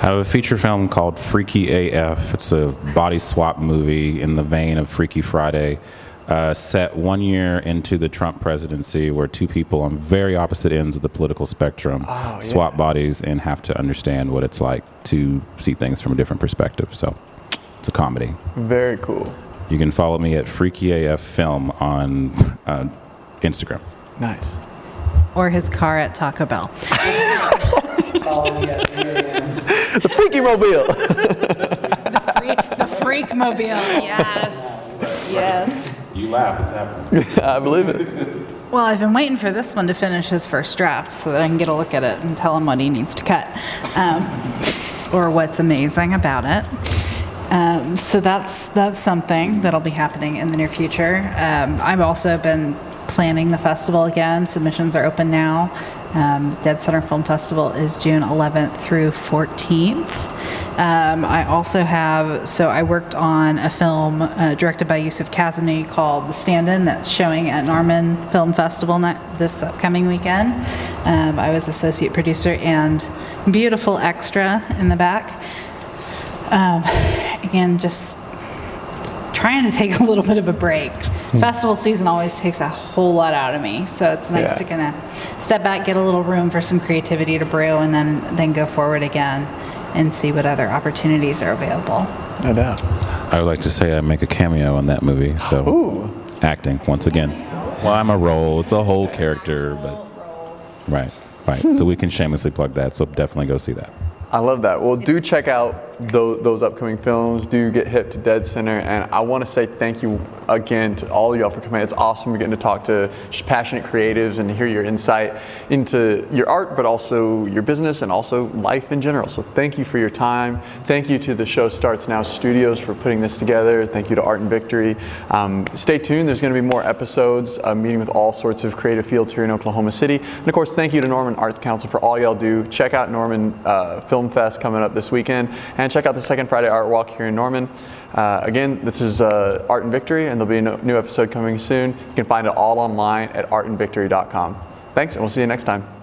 [SPEAKER 3] I have a feature film called Freaky AF. It's a body swap movie in the vein of Freaky Friday, uh, set one year into the Trump presidency, where two people on very opposite ends of the political spectrum
[SPEAKER 1] Oh,
[SPEAKER 3] swap
[SPEAKER 1] yeah.
[SPEAKER 3] bodies and have to understand what it's like to see things from a different perspective. So it's a comedy.
[SPEAKER 1] Very cool.
[SPEAKER 3] You can follow me at Freaky AF Film on uh, Instagram.
[SPEAKER 1] Nice.
[SPEAKER 2] Or his car at Taco Bell.
[SPEAKER 1] The Freaky Mobile.
[SPEAKER 2] the, freak, the freak mobile. Yes. Yes.
[SPEAKER 3] You laugh, it's happening.
[SPEAKER 1] I believe it.
[SPEAKER 2] Well, I've been waiting for this one to finish his first draft so that I can get a look at it and tell him what he needs to cut um, or what's amazing about it. Um, so that's that's something that'll be happening in the near future. Um, I've also been planning the festival again. Submissions are open now. Um, Dead Center Film Festival is June 11th through 14th. Um, I also have, so I worked on a film uh, directed by Yusuf Kazemi called The Stand In that's showing at Norman Film Festival ne- this upcoming weekend. Um, I was associate producer and beautiful extra in the back. Um, again, just trying to take a little bit of a break. Hmm. Festival season always takes a whole lot out of me, so it's nice
[SPEAKER 1] Yeah.
[SPEAKER 2] to kind of step back, get a little room for some creativity to brew, and then then go forward again and see what other opportunities are available.
[SPEAKER 1] No doubt.
[SPEAKER 3] I would like to say I make a cameo in that movie. So
[SPEAKER 1] Ooh.
[SPEAKER 3] acting once again. Well, I'm a role. It's a whole character, but right, right. so we can shamelessly plug that. So definitely go see that.
[SPEAKER 1] I love that. Well, do check out those, those upcoming films. Do get hip to Dead Center. And I want to say thank you again to all of y'all for coming. It's awesome getting to talk to passionate creatives and hear your insight into your art, but also your business and also life in general. So thank you for your time. Thank you to the Show Starts Now Studios for putting this together. Thank you to Art and Victory. Um, stay tuned. There's going to be more episodes, meeting with all sorts of creative fields here in Oklahoma City. And of course, thank you to Norman Arts Council for all y'all do. Check out Norman uh, Film Fest coming up this weekend, and check out the Second Friday Art Walk here in Norman. Uh, again, this is uh, Art and Victory, and there'll be a no- new episode coming soon. You can find it all online at artandvictory.com. Thanks, and we'll see you next time.